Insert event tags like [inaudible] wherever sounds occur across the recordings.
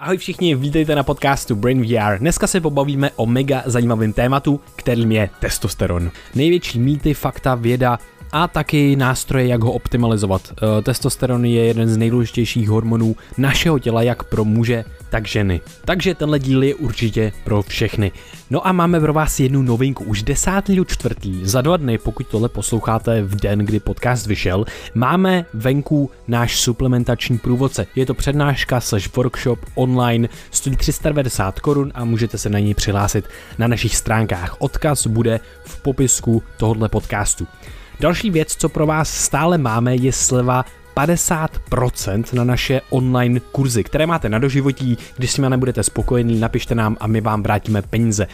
Ahoj všichni, vítejte na podcastu Brain VR. Dneska se pobavíme o mega zajímavém tématu, kterým je testosteron. Největší mýty, fakta, věda a taky nástroje, jak ho optimalizovat. Eh, testosteron je jeden z nejdůležitějších hormonů našeho těla, jak pro muže, tak ženy. Takže tenhle díl je určitě pro všechny. No a máme pro vás jednu novinku. Už 10. čtvrtý, za dva dny, pokud tohle posloucháte v den, kdy podcast vyšel, máme venku náš suplementační průvodce. Je to přednáška slash workshop online, stojí 390 korun a můžete se na něj přihlásit na našich stránkách. Odkaz bude v popisku tohohle podcastu. Další věc, co pro vás stále máme, je sleva 50% na naše online kurzy, které máte na doživotí. Když s nimi nebudete spokojení, napište nám a my vám vrátíme peníze.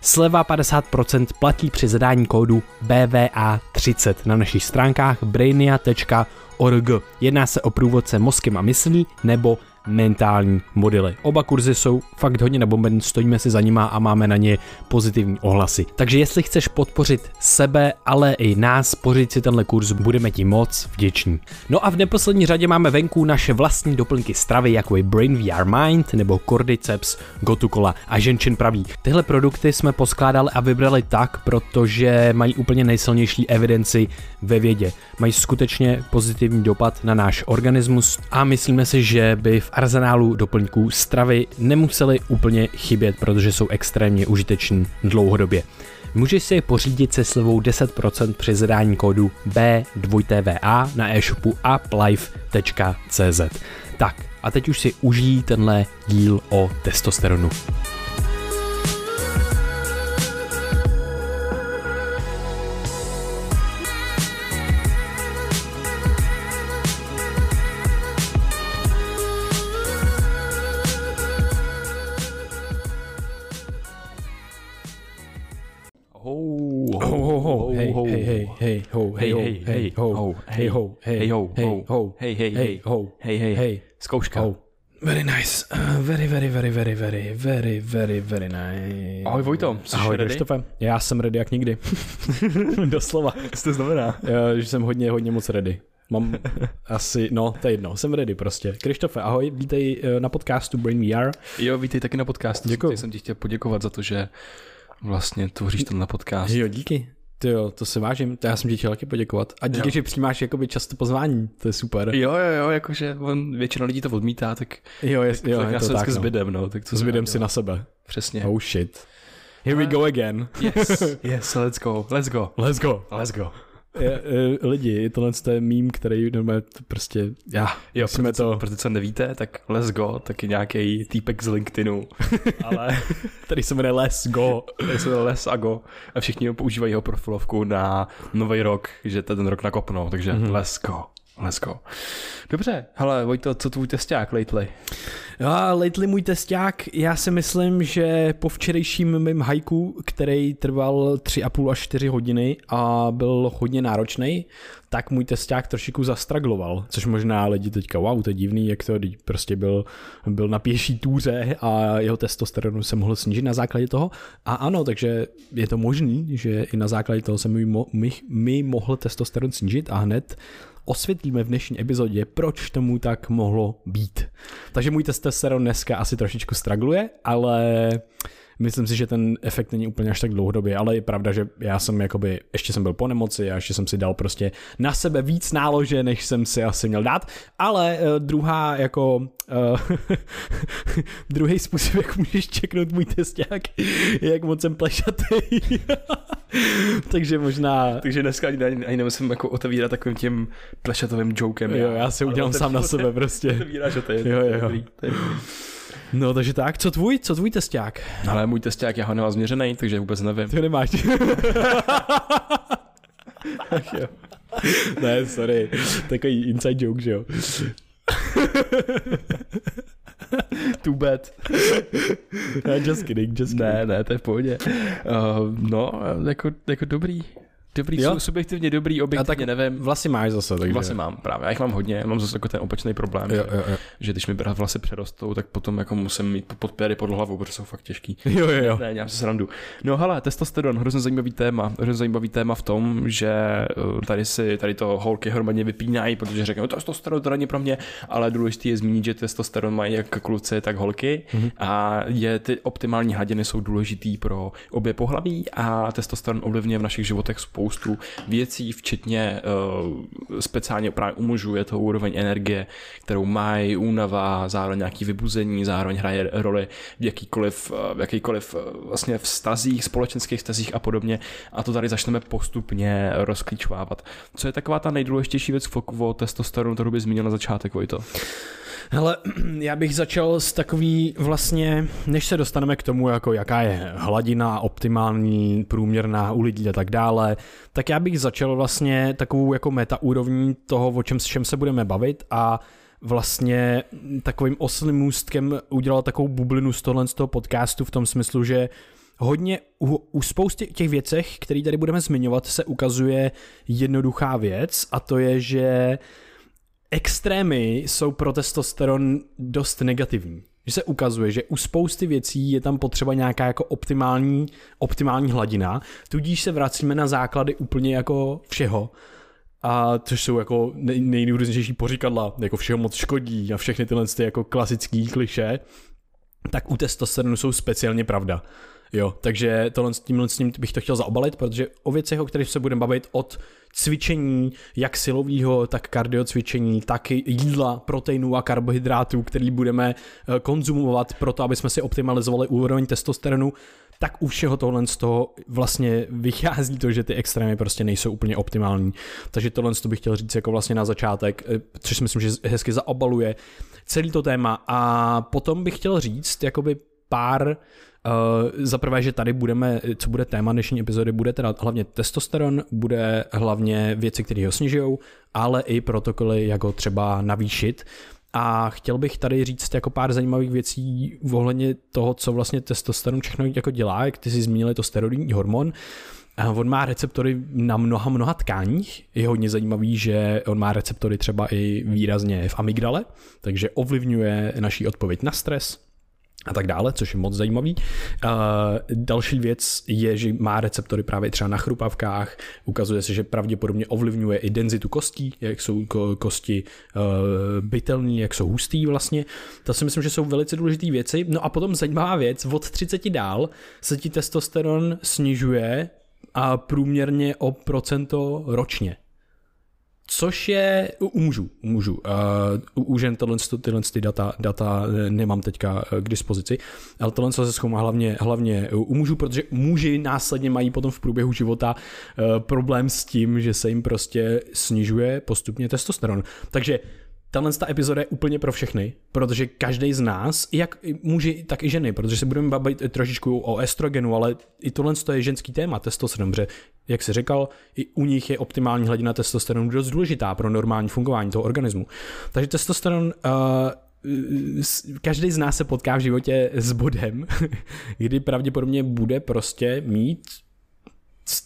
Sleva 50% platí při zadání kódu BVA30 na našich stránkách brainia.org. Jedná se o průvodce mozkem a myslí nebo mentální modely. Oba kurzy jsou fakt hodně nabombený, stojíme si za nima a máme na ně pozitivní ohlasy. Takže jestli chceš podpořit sebe, ale i nás, pořiď si tenhle kurz, budeme ti moc vděční. No a v neposlední řadě máme venku naše vlastní doplňky stravy, jako je Brain VR Mind nebo Cordyceps, Gotukola a Ženčin praví. Tyhle produkty jsme poskládali a vybrali tak, protože mají úplně nejsilnější evidenci ve vědě. Mají skutečně pozitivní dopad na náš organismus a myslíme si, že by v arzenálu doplňků stravy nemusely úplně chybět, protože jsou extrémně užiteční dlouhodobě. Můžeš si je pořídit se slevou 10% při zadání kódu B2TVA na e-shopu uplife.cz. Tak a teď už si užij tenhle díl o testosteronu. ho, hej, hej, hej, hej, ho, hej, hej, hej, ho, hej, ho, hej, ho, hej, ho, hej, hej, hej, ho, hej, hej, hej, zkouška. Very nice. Uh, very, very, very, very, very, very, very, very nice. Ahoj Vojto, jsi Ahoj ready? Krištofe. Já jsem ready jak nikdy. [laughs] Doslova. Co to znamená? Já, že jsem hodně, hodně moc ready. Mám [laughs] asi, no, to je jedno, jsem ready prostě. Krištofe, ahoj, vítej eh, na podcastu Brain VR. Jo, vítej taky na podcastu. Děkuji. Jsem ti chtěl poděkovat za to, že vlastně tvoříš na podcast. Jo, díky. Ty jo, to se vážím, to já jsem ti chtěl taky poděkovat. A díky, jo. že přijímáš jakoby často pozvání, to je super. Jo, jo, jo, jakože on, většina lidí to odmítá, tak, jo, je, tak, jo, tak je já to se tak, no. no. zbydem, no. Tak to Zbydem si na sebe. Přesně. Oh shit. Here we go again. Yes, [laughs] yes, let's go, let's go. Let's go. Let's go. Je, je, lidi, tohle je mím, který normálně prostě, já, jo, jsme to... to... Protože co nevíte, tak let's go, taky nějaký týpek z LinkedInu, [laughs] ale... který se jmenuje Let's Go. Který se jmenuje Let's a Go. A všichni ho používají jeho profilovku na nový rok, že ten rok nakopnou, takže mm-hmm. let's go. Let's go. Dobře, hele, Vojto, co tvůj testák lately? Jo, lately můj testák, já si myslím, že po včerejším mým hajku, který trval 3,5 až 4 hodiny a byl hodně náročný, tak můj testák trošičku zastragloval, což možná lidi teďka, wow, to je divný, jak to prostě byl, byl na pěší túře a jeho testosteronu se mohl snížit na základě toho. A ano, takže je to možný, že i na základě toho se mi, mi, mi mohl testosteron snížit a hned osvětlíme v dnešní epizodě, proč tomu tak mohlo být. Takže můj testosteron dneska asi trošičku stragluje, ale myslím si, že ten efekt není úplně až tak dlouhodobě, ale je pravda, že já jsem jakoby, ještě jsem byl po nemoci a ještě jsem si dal prostě na sebe víc nálože, než jsem si asi měl dát, ale uh, druhá jako uh, [laughs] druhý způsob, jak můžeš čeknout můj testák, je jak moc jsem plešatý. [laughs] Takže možná... Takže dneska ani, ani, nemusím jako otevírat takovým tím plešatovým jokem. Jo, já si udělám sám na sebe prostě. [laughs] Otevíráš a to je, jo, jo. To je dobrý, to je dobrý. No, takže tak, co tvůj, co tvůj testák? Ale můj testák, já ho nemám změřený, takže vůbec nevím. Ty ho nemáš. Ach jo. ne, sorry, takový inside joke, že jo. Too bad. no, just kidding, just kidding. Ne, ne, to je v pohodě. Uh, no, jako, jako dobrý. Dobrý, Jo? jsou subjektivně dobrý, objektivně nevím. Vlasy máš zase, takže... Vlasy mám právě, já jich mám hodně, mám zase jako ten opačný problém, Jo, že, jo, jo. že když mi vlasy přerostou, tak potom jako musím mít podpěry pod hlavou, protože jsou fakt těžký. [laughs] Jo, jo, jo. Ne, dělám si srandu. No hele, testosteron, hrozně zajímavý téma. Hrozně zajímavý téma v tom, že eh, tady si tady to holky hromadně vypínají, protože řeknou, testosteron to není pro mě, ale důležité je zmínit, že testosteron mají jak kluci, tak holky mm-hmm. a je ty optimální hladiny jsou důležitý pro obě pohlaví a testosteron ovlivňuje v našich životech spoustu věcí, včetně uh, speciálně právě u mužů je to úroveň energie, kterou mají, únava, zároveň nějaký vybuzení, zároveň hraje roli v jakýkoliv, eh, v jakýkoliv eh, vlastně vztazích, společenských vztazích a podobně. A to tady začneme postupně rozklíčovávat. Co je taková ta nejdůležitější věc v o testosteronu, kterou by zmínil na začátek, Vojto? Hele, [clears throat] já bych začal s takový vlastně, než se dostaneme k tomu, jako jaká je hladina optimální, průměrná u lidí a tak dále, tak já bych začal vlastně takovou jako meta úrovní toho, o čem, s čem se budeme bavit a vlastně takovým oslým můstkem udělal takovou bublinu z tohle z toho podcastu v tom smyslu, že hodně u, u spousty těch věcech, které tady budeme zmiňovat, se ukazuje jednoduchá věc a to je, že extrémy jsou pro testosteron dost negativní. Že se ukazuje, že u spousty věcí je tam potřeba nějaká jako optimální, optimální hladina, tudíž se vracíme na základy úplně jako všeho. A což jsou jako nej, nejrůznější poříkadla, jako všeho moc škodí a všechny tyhle ty jako klasický kliše, tak u testosteronu jsou speciálně pravda. Jo, takže tohle, s tímhle s tím bych to chtěl zaobalit, protože o věcech, o kterých se budeme bavit od cvičení, jak silového, tak kardiocvičení, tak jídla, proteinů a karbohydrátů, který budeme eh, konzumovat pro to, aby jsme si optimalizovali úroveň testosteronu, tak u všeho tohle z toho vlastně vychází to, že ty extrémy prostě nejsou úplně optimální. Takže tohle to bych chtěl říct jako vlastně na začátek, eh, což si myslím, že hezky zaobaluje celý to téma. A potom bych chtěl říct jakoby pár Uh, za prvé, že tady budeme, co bude téma dnešní epizody, bude teda hlavně testosteron, bude hlavně věci, které ho snižují, ale i protokoly, jak ho třeba navýšit. A chtěl bych tady říct jako pár zajímavých věcí ohledně toho, co vlastně testosteron všechno jako dělá, jak ty si zmínili to steroidní hormon. A On má receptory na mnoha, mnoha tkáních. Je hodně zajímavý, že on má receptory třeba i výrazně v amygdale, takže ovlivňuje naší odpověď na stres, a tak dále, což je moc zajímavý. Uh, další věc je, že má receptory právě třeba na chrupavkách, ukazuje se, že pravděpodobně ovlivňuje i denzitu kostí, jak jsou ko- kosti uh, bytelní, jak jsou hustý vlastně. To si myslím, že jsou velice důležité věci. No a potom zajímavá věc, od 30 dál se ti testosteron snižuje a průměrně o procento ročně. Což je u mužů, u mužů. Uh, u žen tohle, tyhle ty data, data nemám teďka eh, k dispozici, ale tohle se zkoumá hlavně, hlavně u mužů, protože muži následně mají potom v průběhu života uh, problém s tím, že se jim prostě snižuje postupně testosteron. Takže Tahle ta epizoda je úplně pro všechny, protože každý z nás, jak muži, tak i ženy, protože se budeme bavit trošičku o estrogenu, ale i tohle je ženský téma, testosteron, protože, jak jsi říkal, i u nich je optimální hladina testosteronu dost důležitá pro normální fungování toho organismu. Takže testosteron uh, každý z nás se potká v životě s bodem, [laughs] kdy pravděpodobně bude prostě mít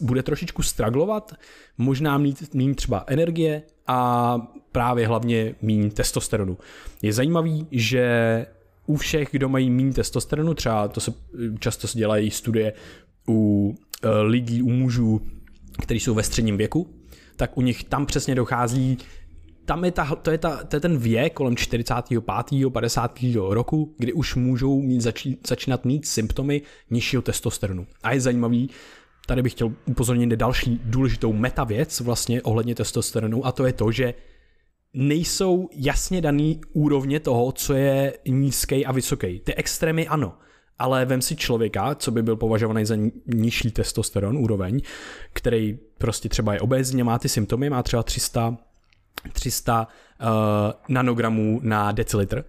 bude trošičku straglovat, možná mít, mít třeba energie a právě hlavně míň testosteronu. Je zajímavý, že u všech, kdo mají méně testosteronu, třeba to se často se dělají studie u e, lidí, u mužů, kteří jsou ve středním věku, tak u nich tam přesně dochází tam je, ta, to, je ta, to je ten věk kolem 45. 50. roku, kdy už můžou mít začí, začínat mít symptomy nižšího testosteronu. A je zajímavý, tady bych chtěl upozornit na další důležitou meta věc vlastně ohledně testosteronu a to je to, že nejsou jasně daný úrovně toho, co je nízký a vysoký. Ty extrémy ano, ale vem si člověka, co by byl považovaný za nižší testosteron úroveň, který prostě třeba je obézně, má ty symptomy, má třeba 300, 300 uh, nanogramů na decilitr,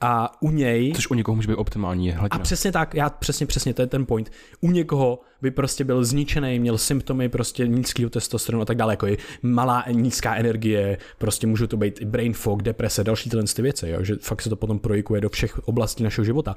a u něj... Což u někoho může být optimální hladina. A přesně tak, já přesně, přesně, to je ten point. U někoho by prostě byl zničený, měl symptomy prostě nízkého testosteronu a tak dále, jako je malá nízká energie, prostě můžou to být brain fog, deprese, další tyhle ty věci, jo? že fakt se to potom projikuje do všech oblastí našeho života.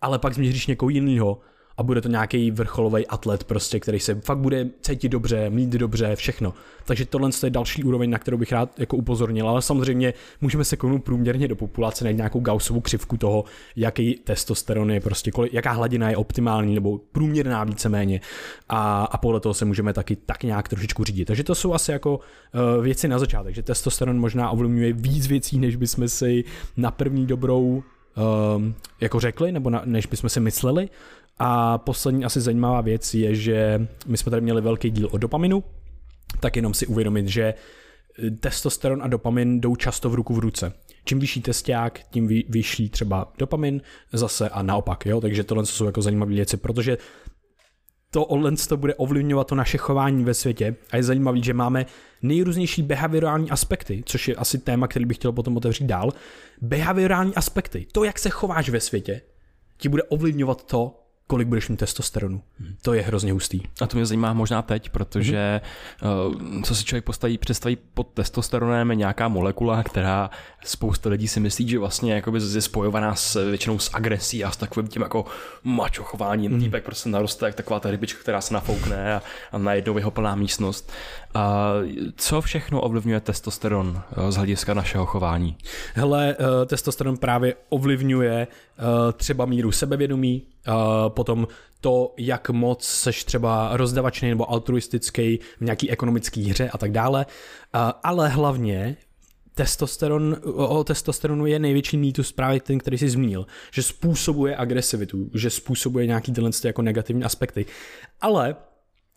Ale pak změříš někoho jiného a bude to nějaký vrcholový atlet prostě, který se fakt bude cítit dobře, mít dobře, všechno. Takže tohle je další úroveň, na kterou bych rád jako upozornil, ale samozřejmě můžeme se konout průměrně do populace najít nějakou gausovou křivku toho, jaký testosteron je prostě, kolik, jaká hladina je optimální nebo průměrná víceméně a, a podle toho se můžeme taky tak nějak trošičku řídit. Takže to jsou asi jako uh, věci na začátek, že testosteron možná ovlivňuje víc věcí, než bychom si na první dobrou um, jako řekli, nebo na, než bychom si mysleli. A poslední asi zajímavá věc je, že my jsme tady měli velký díl o dopaminu, tak jenom si uvědomit, že testosteron a dopamin jdou často v ruku v ruce. Čím vyšší testák, tím vyšší třeba dopamin zase a naopak, jo? takže tohle jsou jako zajímavé věci, protože to online to bude ovlivňovat to naše chování ve světě a je zajímavé, že máme nejrůznější behaviorální aspekty, což je asi téma, který bych chtěl potom otevřít dál. Behaviorální aspekty, to, jak se chováš ve světě, ti bude ovlivňovat to, kolik budeš mít testosteronu. Hmm. To je hrozně hustý. A to mě zajímá možná teď, protože hmm. uh, co si člověk postaví, představí pod testosteronem je nějaká molekula, která spousta lidí si myslí, že vlastně jakoby je spojovaná s, většinou s agresí a s takovým tím jako mačo chováním. Hmm. Týpek prostě naroste jak taková ta rybička, která se nafoukne a, a najednou jeho plná místnost. A co všechno ovlivňuje testosteron z hlediska našeho chování? Hele, uh, testosteron právě ovlivňuje uh, třeba míru sebevědomí, Uh, potom to, jak moc seš třeba rozdavačný nebo altruistický v nějaký ekonomický hře a tak dále, ale hlavně testosteron, o testosteronu je největší mýtus právě ten, který jsi zmínil, že způsobuje agresivitu, že způsobuje nějaký tyhle jako negativní aspekty. Ale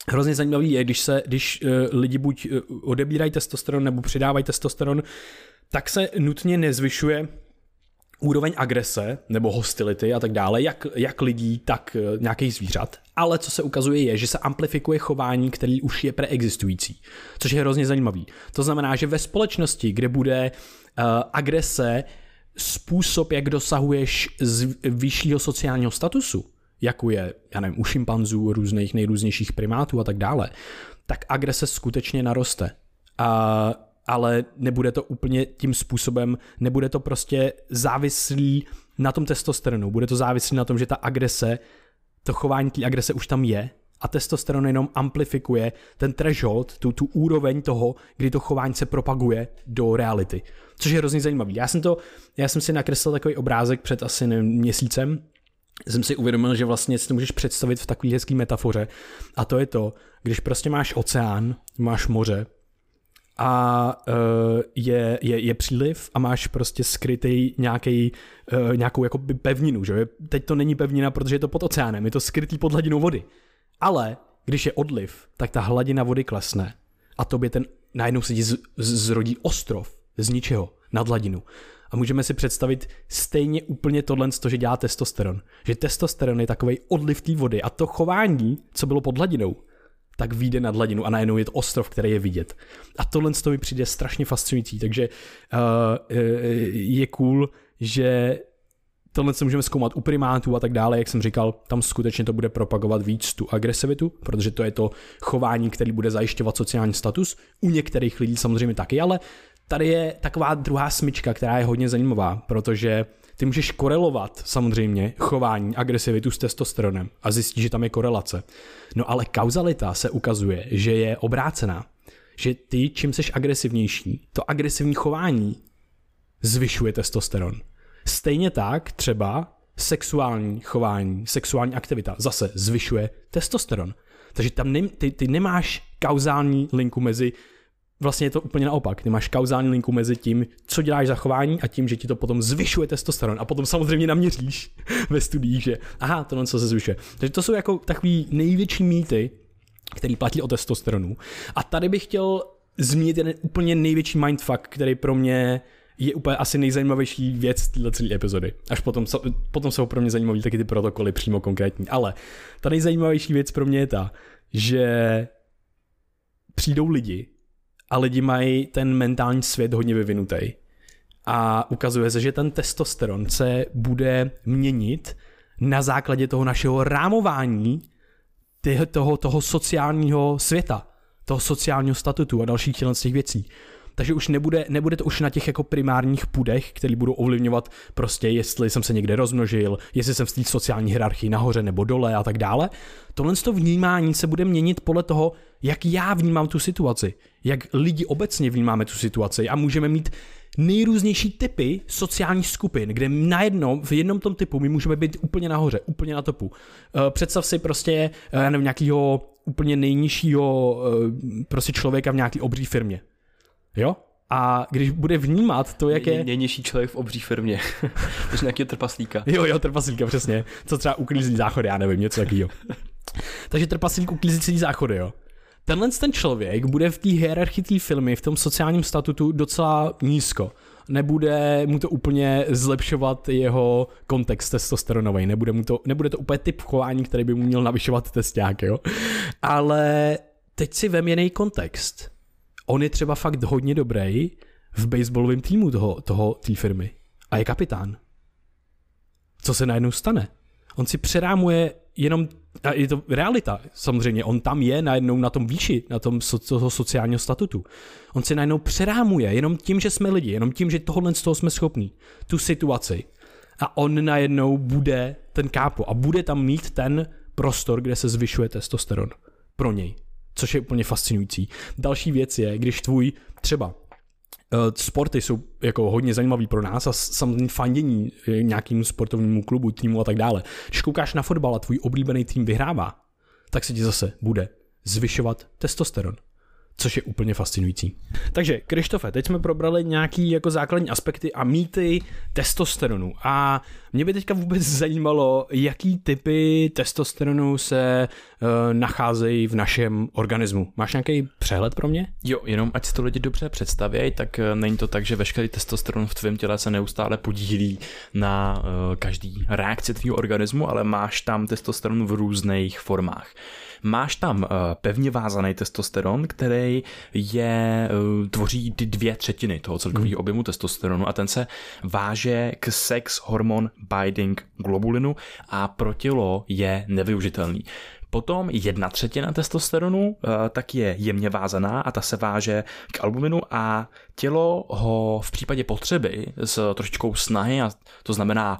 hrozně zajímavý je, když se, když uh, lidi buď uh, odebírají testosteron nebo přidávají testosteron, tak se nutně nezvyšuje úroveň agrese nebo hostility a tak dále, jak, jak lidí, tak eh, nějakých zvířat. Ale co se ukazuje je, že se amplifikuje chování, který už je preexistující, což je hrozně zajímavý. To znamená, že ve společnosti, kde bude uh, agrese způsob, jak dosahuješ z vyššího sociálního statusu, jako je, já nevím, u šimpanzů, různých nejrůznějších primátů a tak dále, tak agrese skutečně naroste. A ale nebude to úplně tím způsobem, nebude to prostě závislý na tom testosteronu, bude to závislý na tom, že ta agrese, to chování té agrese už tam je a testosteron jenom amplifikuje ten threshold, tu, tu úroveň toho, kdy to chování se propaguje do reality. Což je hrozně zajímavý. Já jsem, to, já jsem si nakreslil takový obrázek před asi nevím, měsícem, jsem si uvědomil, že vlastně si to můžeš představit v takové hezké metafoře. A to je to, když prostě máš oceán, máš moře, a uh, je, je, je příliv a máš prostě skrytý nějaký, uh, nějakou jako pevninu, že? Teď to není pevnina, protože je to pod oceánem, je to skrytý pod hladinou vody. Ale když je odliv, tak ta hladina vody klesne a tobě ten najednou se ti z, z, zrodí ostrov z ničeho nad hladinu. A můžeme si představit stejně úplně tohle, že dělá testosteron. Že testosteron je takový odliv té vody a to chování, co bylo pod hladinou, tak vyjde nad hladinu a najednou je to ostrov, který je vidět. A tohle toho mi přijde strašně fascinující, takže uh, je cool, že tohle se můžeme zkoumat u primátů a tak dále, jak jsem říkal, tam skutečně to bude propagovat víc tu agresivitu, protože to je to chování, který bude zajišťovat sociální status. U některých lidí samozřejmě taky, ale tady je taková druhá smyčka, která je hodně zajímavá, protože ty můžeš korelovat samozřejmě chování, agresivitu s testosteronem a zjistíš, že tam je korelace. No ale kauzalita se ukazuje, že je obrácená. Že ty, čím seš agresivnější, to agresivní chování zvyšuje testosteron. Stejně tak třeba sexuální chování, sexuální aktivita zase zvyšuje testosteron. Takže tam ne, ty, ty nemáš kauzální linku mezi vlastně je to úplně naopak. Ty máš kauzální linku mezi tím, co děláš za chování a tím, že ti to potom zvyšuje testosteron. A potom samozřejmě naměříš [laughs] ve studiích, že aha, to co se zvyšuje. Takže to jsou jako takový největší mýty, který platí o testosteronu. A tady bych chtěl zmínit jeden úplně největší mindfuck, který pro mě je úplně asi nejzajímavější věc této celé epizody. Až potom, potom jsou pro mě zajímavé taky ty protokoly přímo konkrétní. Ale ta nejzajímavější věc pro mě je ta, že přijdou lidi, a lidi mají ten mentální svět hodně vyvinutý. A ukazuje se, že ten testosteron se bude měnit na základě toho našeho rámování toho, toho sociálního světa, toho sociálního statutu a dalších těch věcí. Takže už nebude, nebude to už na těch jako primárních půdech, které budou ovlivňovat prostě, jestli jsem se někde rozmnožil, jestli jsem v té sociální hierarchii nahoře nebo dole a tak dále. Tohle to vnímání se bude měnit podle toho, jak já vnímám tu situaci, jak lidi obecně vnímáme tu situaci a můžeme mít nejrůznější typy sociálních skupin, kde najednou v jednom tom typu my můžeme být úplně nahoře, úplně na topu. Eh, představ si prostě, eh, já nevím, nějakýho úplně nejnižšího eh, prostě člověka v nějaký obří firmě. Jo? A když bude vnímat to, jak je... Nejnižší člověk v obří firmě. [laughs] Takže nějaký trpaslíka. Jo, jo, trpaslíka, přesně. Co třeba uklízí záchody, já nevím, něco takového. [laughs] Takže trpaslík uklízí celý záchody, jo. Tenhle ten člověk bude v té hierarchii té filmy, v tom sociálním statutu docela nízko. Nebude mu to úplně zlepšovat jeho kontext testosteronový, nebude, mu to, nebude to úplně typ chování, který by mu měl navyšovat testák, jo. Ale teď si vem jiný kontext. On je třeba fakt hodně dobrý v baseballovém týmu toho, toho té firmy. A je kapitán. Co se najednou stane? On si přerámuje jenom, a je to realita, samozřejmě, on tam je najednou na tom výši, na tom so, toho sociálního statutu. On si najednou přerámuje jenom tím, že jsme lidi, jenom tím, že tohle z toho jsme schopní, tu situaci. A on najednou bude ten kápo a bude tam mít ten prostor, kde se zvyšuje testosteron pro něj. Což je úplně fascinující. Další věc je, když tvůj třeba Eh, sporty jsou jako hodně zajímavý pro nás a samozřejmě fandění eh, nějakému sportovnímu klubu, týmu a tak dále. Když koukáš na fotbal a tvůj oblíbený tým vyhrává, tak se ti zase bude zvyšovat testosteron což je úplně fascinující. Takže, Krištofe, teď jsme probrali nějaký jako základní aspekty a mýty testosteronu a mě by teďka vůbec zajímalo, jaký typy testosteronu se uh, nacházejí v našem organismu. Máš nějaký přehled pro mě? Jo, jenom ať si to lidi dobře představějí, tak uh, není to tak, že veškerý testosteron v tvém těle se neustále podílí na uh, každý reakci tvého organismu, ale máš tam testosteron v různých formách. Máš tam pevně vázaný testosteron, který je, tvoří dvě třetiny toho celkového hmm. objemu testosteronu a ten se váže k sex hormon binding globulinu a pro tělo je nevyužitelný. Potom jedna třetina testosteronu eh, tak je jemně vázaná a ta se váže k albuminu a tělo ho v případě potřeby s trošičkou snahy, a to znamená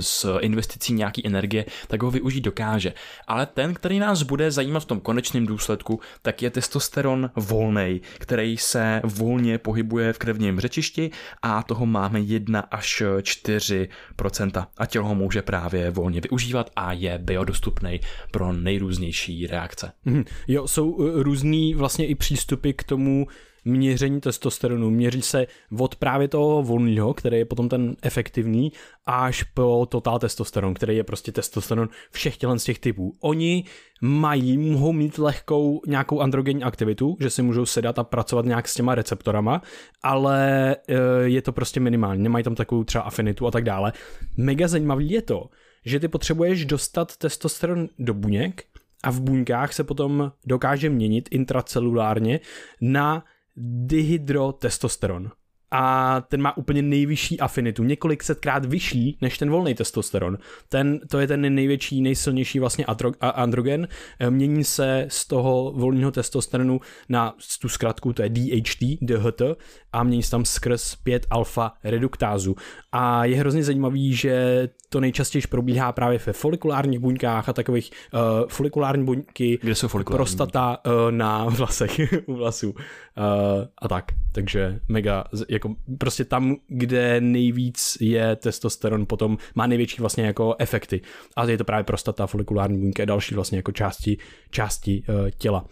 s investicí nějaký energie, tak ho využít dokáže. Ale ten, který nás bude zajímat v tom konečném důsledku, tak je testosteron volný, který se volně pohybuje v krevním řečišti a toho máme 1 až 4% a tělo ho může právě volně využívat a je biodostupný pro nejrůznější reakce. Mm, jo, jsou eh, různý vlastně i přístupy k tomu, měření testosteronu. Měří se od právě toho volného, který je potom ten efektivní, až po total testosteron, který je prostě testosteron všech tělen z těch typů. Oni mají, mohou mít lehkou nějakou androgenní aktivitu, že si můžou sedat a pracovat nějak s těma receptorama, ale eh, je to prostě minimální, nemají tam takovou třeba afinitu a tak dále. Mega zajímavý je to, že ty potřebuješ dostat testosteron do buněk a v buňkách se potom dokáže měnit intracelulárně na dihydrotestosteron. A ten má úplně nejvyšší afinitu, několik setkrát vyšší než ten volný testosteron. Ten, to je ten největší, nejsilnější vlastně androgen. Eh, mění se z toho volného testosteronu na tu zkratku, to je DHT, DHT, a mění se tam skrz 5 alfa reduktázu. A je hrozně zajímavý, že to nejčastěji probíhá právě ve folikulárních buňkách a takových uh, folikulární buňky, Kde jsou folikulární prostata uh, na vlasech, [laughs] u vlasů uh, a tak. Takže mega, jako prostě tam, kde nejvíc je testosteron, potom má největší vlastně jako efekty. A je to právě prostata, folikulární buňky a další vlastně jako části, části uh, těla.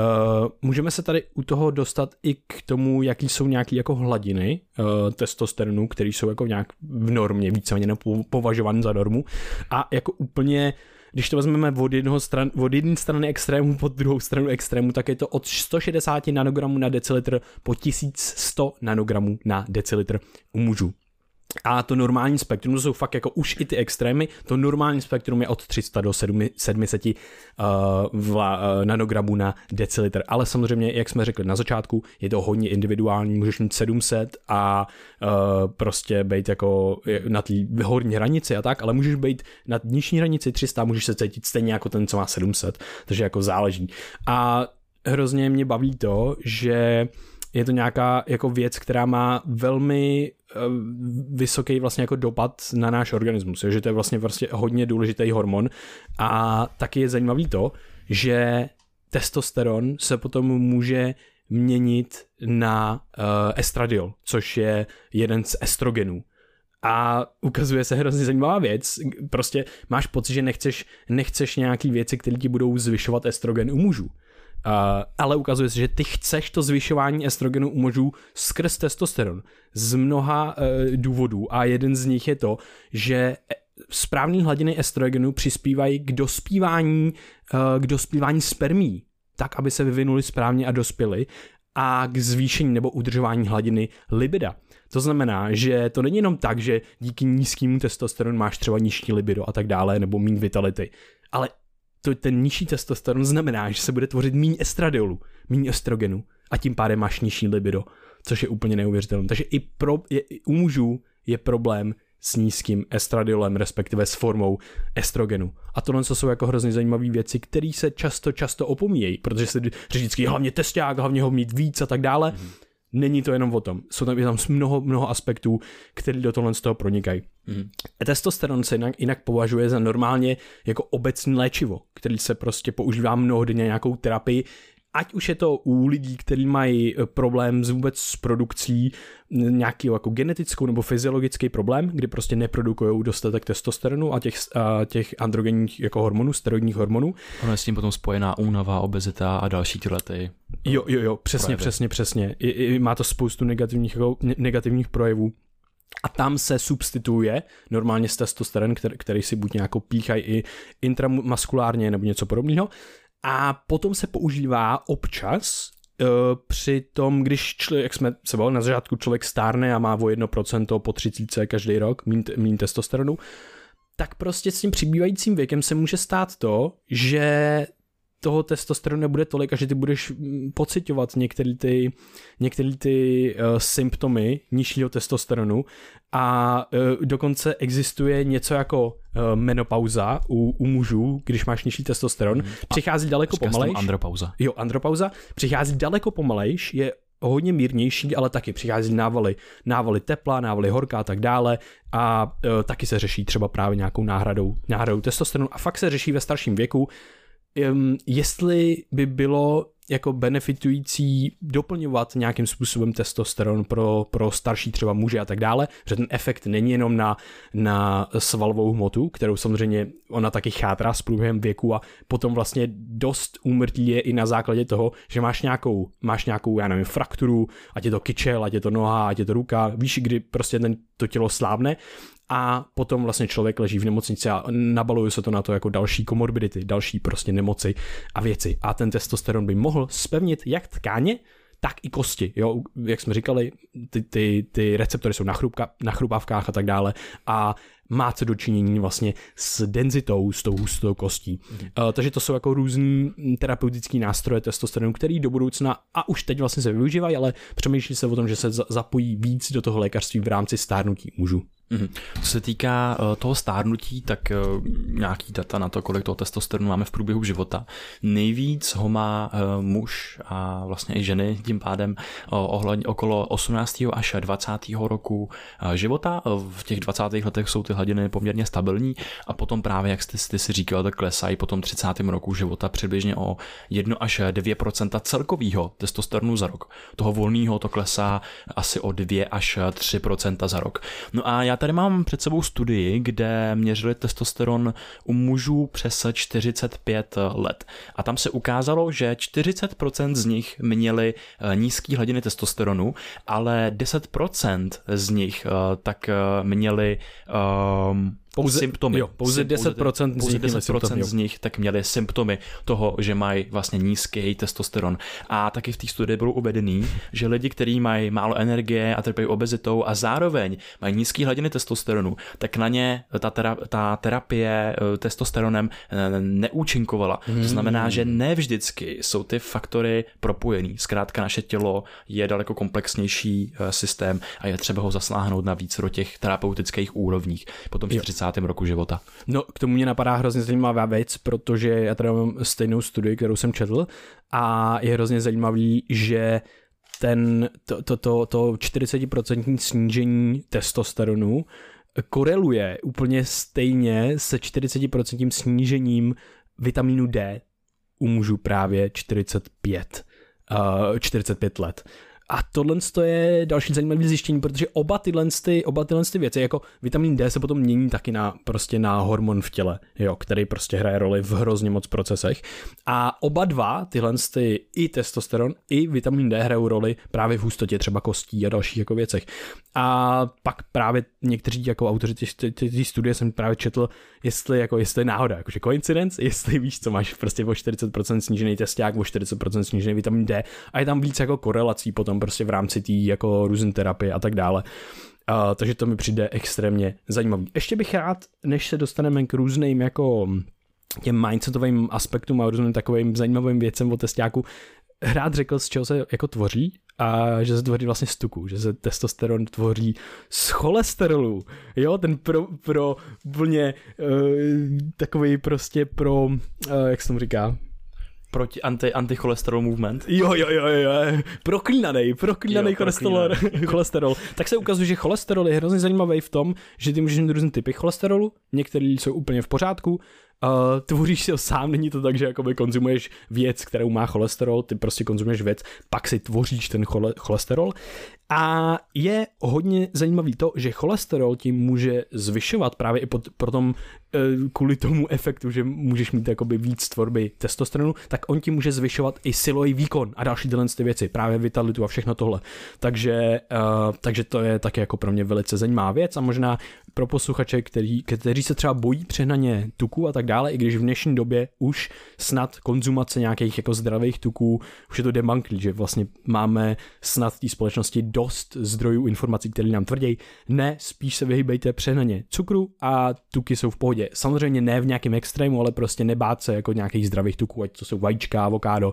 Uh, můžeme se tady u toho dostat i k tomu, jaký jsou nějaké jako hladiny uh, testosteronu, které jsou jako nějak v normě, víceméně považované za normu a jako úplně když to vezmeme od, jednoho stran, od jedné strany extrému po druhou stranu extrému, tak je to od 160 nanogramů na decilitr po 1100 nanogramů na decilitr u mužů. A to normální spektrum, to jsou fakt jako už i ty extrémy, to normální spektrum je od 300 do 700 uh, vla, uh, nanogramů na decilitr. Ale samozřejmě, jak jsme řekli na začátku, je to hodně individuální, můžeš mít 700 a uh, prostě být jako na té horní hranici a tak, ale můžeš být na nižší hranici 300, můžeš se cítit stejně jako ten, co má 700, takže jako záleží. A hrozně mě baví to, že je to nějaká jako věc, která má velmi uh, vysoký vlastně jako dopad na náš organismus, že to je vlastně, vlastně hodně důležitý hormon a taky je zajímavý to, že testosteron se potom může měnit na uh, estradiol, což je jeden z estrogenů. A ukazuje se hrozně zajímavá věc. Prostě máš pocit, že nechceš, nechceš nějaký věci, které ti budou zvyšovat estrogen u mužů. Uh, ale ukazuje se, že ty chceš to zvyšování estrogenu u mužů skrz testosteron z mnoha uh, důvodů a jeden z nich je to, že správné hladiny estrogenu přispívají k dospívání, uh, k dospívání spermí, tak, aby se vyvinuli správně a dospěli a k zvýšení nebo udržování hladiny libida. To znamená, že to není jenom tak, že díky nízkému testosteronu máš třeba nižší libido a tak dále, nebo méně vitality, ale to, ten nižší testosteron znamená, že se bude tvořit méně estradiolu, méně estrogenu a tím pádem máš nižší libido, což je úplně neuvěřitelné. Takže i, pro, je, i u mužů je problém s nízkým estradiolem, respektive s formou estrogenu. A tohle jsou jako hrozně zajímavé věci, které se často, často opomíjejí, protože se vždycky hlavně testák, hlavně ho mít víc a tak dále. Mm-hmm. Není to jenom o tom. Jsou tam, je tam mnoho, mnoho aspektů, které do tohle z toho pronikají. Mm. Testosteron se jinak, jinak považuje za normálně jako obecné léčivo, který se prostě používá mnohdy na nějakou terapii, ať už je to u lidí, kteří mají eh, problém s vůbec s produkcí nějaký jako genetickou nebo fyziologický problém, kdy prostě neprodukují dostatek testosteronu a těch, a těch androgenních jako hormonů, steroidních hormonů. Ono je s tím potom spojená únava, obezita a další tyhle ty Jo, jo, jo, přesně, projevy. přesně, přesně. I, i, má to spoustu negativních, jako, negativních projevů. A tam se substituje normálně s testosteron, který, který si buď nějakou píchají i intramuskulárně nebo něco podobného, a potom se používá občas uh, při tom, když člověk, jak jsme se bavili na začátku, člověk stárne a má o 1% po 30 každý rok, mín, testosteronu, tak prostě s tím přibývajícím věkem se může stát to, že toho testosteronu nebude tolik a že ty budeš mm, pocitovat některé ty, některé ty uh, symptomy nižšího testosteronu a uh, dokonce existuje něco jako uh, menopauza u, u mužů, když máš nižší testosteron. Hmm. Přichází daleko pomalejš. andropauza. Jo, andropauza. Přichází daleko pomalejš, je hodně mírnější, ale taky přichází návaly, návaly tepla, návaly horká a tak dále a uh, taky se řeší třeba právě nějakou náhradou, náhradou testosteronu a fakt se řeší ve starším věku, um, jestli by bylo jako benefitující doplňovat nějakým způsobem testosteron pro, pro starší třeba muže a tak dále, že ten efekt není jenom na, na svalovou hmotu, kterou samozřejmě ona taky chátrá s průběhem věku a potom vlastně dost úmrtí je i na základě toho, že máš nějakou, máš nějakou, já nevím, frakturu, ať je to kyčel, ať je to noha, ať je to ruka, víš, kdy prostě ten, to tělo slábne a potom vlastně člověk leží v nemocnici a nabaluje se to na to jako další komorbidity, další prostě nemoci a věci. A ten testosteron by mohl spevnit jak tkáně, tak i kosti, jo, jak jsme říkali, ty, ty, ty receptory jsou na, chrupka, na chrupavkách a tak dále a má co dočinění vlastně s denzitou, s tou hustou kostí. Mm-hmm. Uh, takže to jsou jako různý terapeutický nástroje testosteronu, který do budoucna a už teď vlastně se využívají, ale přemýšlí se o tom, že se zapojí víc do toho lékařství v rámci stárnutí mužů. Mm-hmm. Co se týká uh, toho stárnutí, tak uh, nějaký data na to, kolik toho testosteronu máme v průběhu života. Nejvíc ho má uh, muž a vlastně i ženy tím pádem ohledně okolo 18. až 20. roku života. V těch 20. letech jsou ty hladiny poměrně stabilní a potom právě, jak jste, jste si říkal, tak klesají po tom 30. roku života přibližně o 1 až 2% celkového testosteronu za rok. Toho volného to klesá asi o 2 až 3% za rok. No a já tady mám před sebou studii, kde měřili testosteron u mužů přes 45 let. A tam se ukázalo, že 40% z nich měli eh, nízké hladiny testosteronu, ale 10% z nich eh, tak eh, měli um, pouze, symptomy. Jo, pouze 10%, pouze, pouze 10% z, symptomy, z nich tak měli symptomy toho, že mají vlastně nízký testosteron. A taky v té studii bylo uvedený, že lidi, kteří mají málo energie a trpí obezitou a zároveň mají nízké hladiny testosteronu, tak na ně ta, tera, ta terapie eh, testosteronem eh, neúčinkovala. Hmm. To znamená, že ne vždycky jsou ty faktory propojený. Zkrátka naše tělo je daleko komplexnější eh, systém a je třeba ho zasláhnout na víc do těch terapeutických úrovních. Potom 30. roku života. No, k tomu mě napadá hrozně zajímavá věc, protože já tady mám stejnou studii, kterou jsem četl a je hrozně zajímavý, že ten, to, to, to, to 40% snížení testosteronu koreluje úplně stejně se 40% snížením vitamínu D u mužů právě 45, uh, 45 let. A tohle je další zajímavé zjištění, protože oba tyhle, ty, oba tyhle ty věci, jako vitamin D se potom mění taky na, prostě na hormon v těle, jo, který prostě hraje roli v hrozně moc procesech. A oba dva, tyhle ty, i testosteron, i vitamin D hrajou roli právě v hustotě třeba kostí a dalších jako věcech. A pak právě někteří jako autoři té studie jsem právě četl, jestli, jako, jestli je náhoda, jakože coincidence, jestli víš, co máš prostě o 40% snížený testák, o 40% snížený vitamin D a je tam víc jako korelací potom prostě v rámci té jako různé terapie a tak dále. Uh, takže to mi přijde extrémně zajímavý. Ještě bych rád, než se dostaneme k různým jako těm mindsetovým aspektům a různým takovým zajímavým věcem o testáku, rád řekl, z čeho se jako tvoří a že se tvoří vlastně z tuku, že se testosteron tvoří z cholesterolu, jo, ten pro, pro plně uh, takový prostě pro, uh, jak se tomu říká, proti anti, anticholesterol movement. Jo, jo, jo, jo, proklínaný, proklínaný cholesterol, [laughs] cholesterol. Tak se ukazuje, že cholesterol je hrozně zajímavý v tom, že ty můžeš mít různé typy cholesterolu, některý jsou úplně v pořádku, Uh, tvoříš si ho sám, není to tak, že jakoby konzumuješ věc, kterou má cholesterol, ty prostě konzumuješ věc, pak si tvoříš ten chole, cholesterol. A je hodně zajímavý to, že cholesterol ti může zvyšovat právě i pod, tom, uh, kvůli tomu efektu, že můžeš mít jakoby víc tvorby testosteronu, tak on ti může zvyšovat i silový výkon a další tyhle ty věci, právě vitalitu a všechno tohle. Takže, uh, takže to je také jako pro mě velice zajímavá věc a možná pro posluchače, který, kteří se třeba bojí přehnaně tuku a tak i když v dnešní době už snad konzumace nějakých jako zdravých tuků, už je to debanklí, že vlastně máme snad v té společnosti dost zdrojů informací, které nám tvrdí, ne, spíš se vyhýbejte přehnaně cukru a tuky jsou v pohodě. Samozřejmě ne v nějakém extrému, ale prostě nebát se jako nějakých zdravých tuků, ať to jsou vajíčka, avokádo,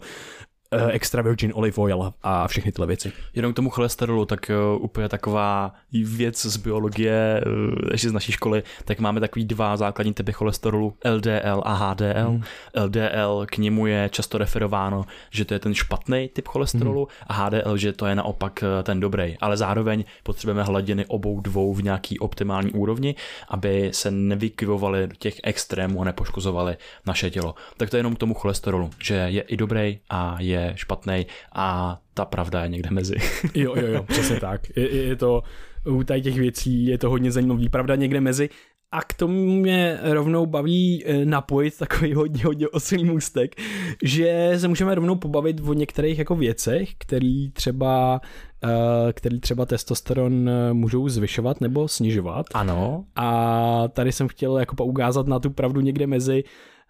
extra virgin olive oil a všechny tyhle věci. Jenom k tomu cholesterolu, tak uh, úplně taková věc z biologie, uh, ještě z naší školy, tak máme takový dva základní typy cholesterolu, LDL a HDL. Hmm. LDL k němu je často referováno, že to je ten špatný typ cholesterolu hmm. a HDL, že to je naopak ten dobrý. Ale zároveň potřebujeme hladiny obou dvou v nějaký optimální úrovni, aby se nevykyvovaly do těch extrémů a nepoškozovaly naše tělo. Tak to je jenom k tomu cholesterolu, že je i dobrý a je je špatný a ta pravda je někde mezi. [laughs] jo, jo, jo, přesně tak. Je, je to, u tady těch věcí je to hodně zajímavý. Pravda někde mezi a k tomu mě rovnou baví eh, napojit takový hodně, hodně osilý můstek, že se můžeme rovnou pobavit o některých jako věcech, který třeba, eh, který třeba testosteron eh, můžou zvyšovat nebo snižovat. Ano. A tady jsem chtěl jako poukázat na tu pravdu někde mezi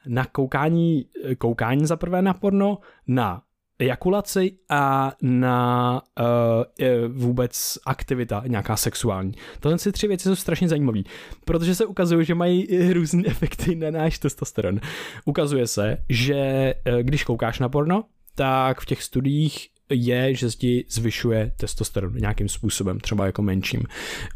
na koukání, koukání za prvé na porno, na ejakulaci a na uh, vůbec aktivita nějaká sexuální. Tohle si tři věci jsou strašně zajímavé, protože se ukazuje, že mají různé [laughs] efekty na náš testosteron. Ukazuje se, že uh, když koukáš na porno, tak v těch studiích je, že ti zvyšuje testosteron nějakým způsobem, třeba jako menším.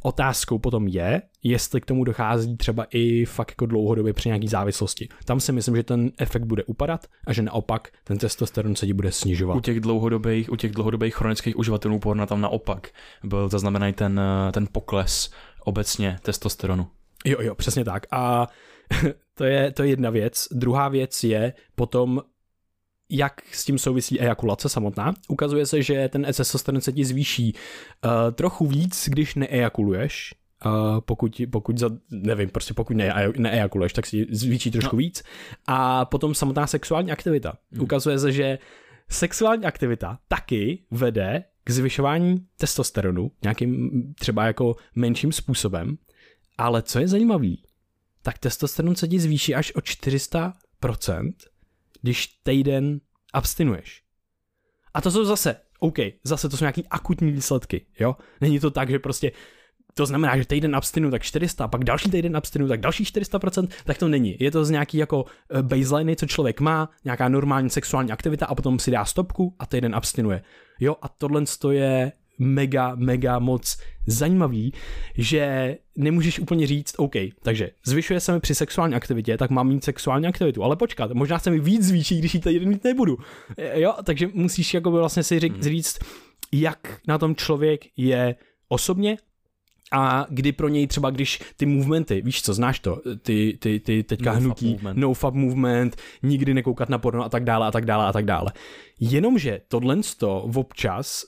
Otázkou potom je, jestli k tomu dochází třeba i fakt jako dlouhodobě při nějaký závislosti. Tam si myslím, že ten efekt bude upadat a že naopak ten testosteron se ti bude snižovat. U těch dlouhodobých, u těch dlouhodobých chronických uživatelů porna tam naopak byl zaznamenaný ten, ten pokles obecně testosteronu. Jo, jo, přesně tak. A [laughs] to je, to je jedna věc. Druhá věc je potom jak s tím souvisí ejakulace samotná. Ukazuje se, že ten testosteron se ti zvýší uh, trochu víc, když neejakuluješ, Uh, pokud, pokud za, nevím, prostě pokud ne, neejakuluješ, tak si zvýší trošku no. víc. A potom samotná sexuální aktivita. Hmm. Ukazuje se, že sexuální aktivita taky vede k zvyšování testosteronu nějakým třeba jako menším způsobem, ale co je zajímavé, tak testosteron se ti zvýší až o 400%, když týden abstinuješ. A to jsou zase, OK, zase to jsou nějaký akutní výsledky, jo? Není to tak, že prostě to znamená, že týden abstinu, tak 400, pak další týden abstinu, tak další 400%, tak to není. Je to z nějaký jako eh, baseline, co člověk má, nějaká normální sexuální aktivita a potom si dá stopku a týden abstinuje. Jo, a tohle je mega, mega moc zajímavý, že nemůžeš úplně říct, OK, takže zvyšuje se mi při sexuální aktivitě, tak mám mít sexuální aktivitu, ale počkat, možná se mi víc zvýší, když ji tady mít nebudu. Jo, takže musíš jako vlastně si říct, hmm. říct jak na tom člověk je osobně a kdy pro něj třeba, když ty movementy, víš co, znáš to, ty, ty, ty teďka No hnutí, movement. no fuck movement, nikdy nekoukat na porno a tak dále a tak dále a tak dále. Jenomže tohle to občas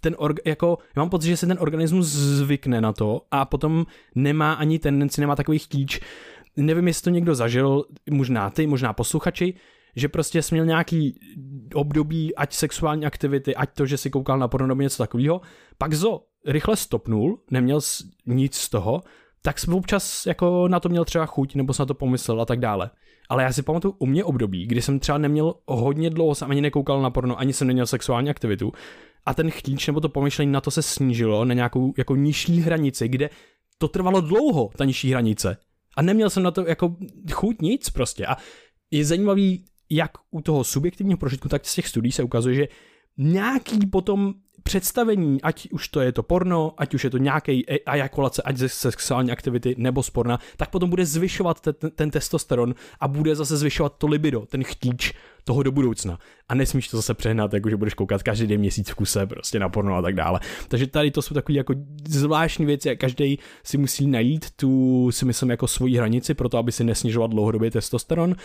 ten org, jako, já mám pocit, že se ten organismus zvykne na to a potom nemá ani tendenci, nemá takový chtíč, nevím, jestli to někdo zažil, možná ty, možná posluchači, že prostě jsi měl nějaký období, ať sexuální aktivity, ať to, že si koukal na porno nebo něco takového, pak zo rychle stopnul, neměl nic z toho, tak jsem občas jako na to měl třeba chuť, nebo jsem na to pomyslel a tak dále. Ale já si pamatuju u mě období, kdy jsem třeba neměl hodně dlouho, jsem ani nekoukal na porno, ani jsem neměl sexuální aktivitu. A ten chtíč nebo to pomyšlení na to se snížilo na nějakou jako nižší hranici, kde to trvalo dlouho, ta nižší hranice. A neměl jsem na to jako chuť nic prostě. A je zajímavý, jak u toho subjektivního prožitku, tak z těch studií se ukazuje, že nějaký potom představení, ať už to je to porno, ať už je to nějaký ejakulace, ať ze sexuální aktivity nebo z porna, tak potom bude zvyšovat ten, ten testosteron a bude zase zvyšovat to libido, ten chtíč toho do budoucna. A nesmíš to zase přehnat, jako že budeš koukat každý den měsíc v kuse prostě na porno a tak dále. Takže tady to jsou takové jako zvláštní věci a každý si musí najít tu, si myslím, jako svoji hranici pro to, aby si nesnižoval dlouhodobě testosteron,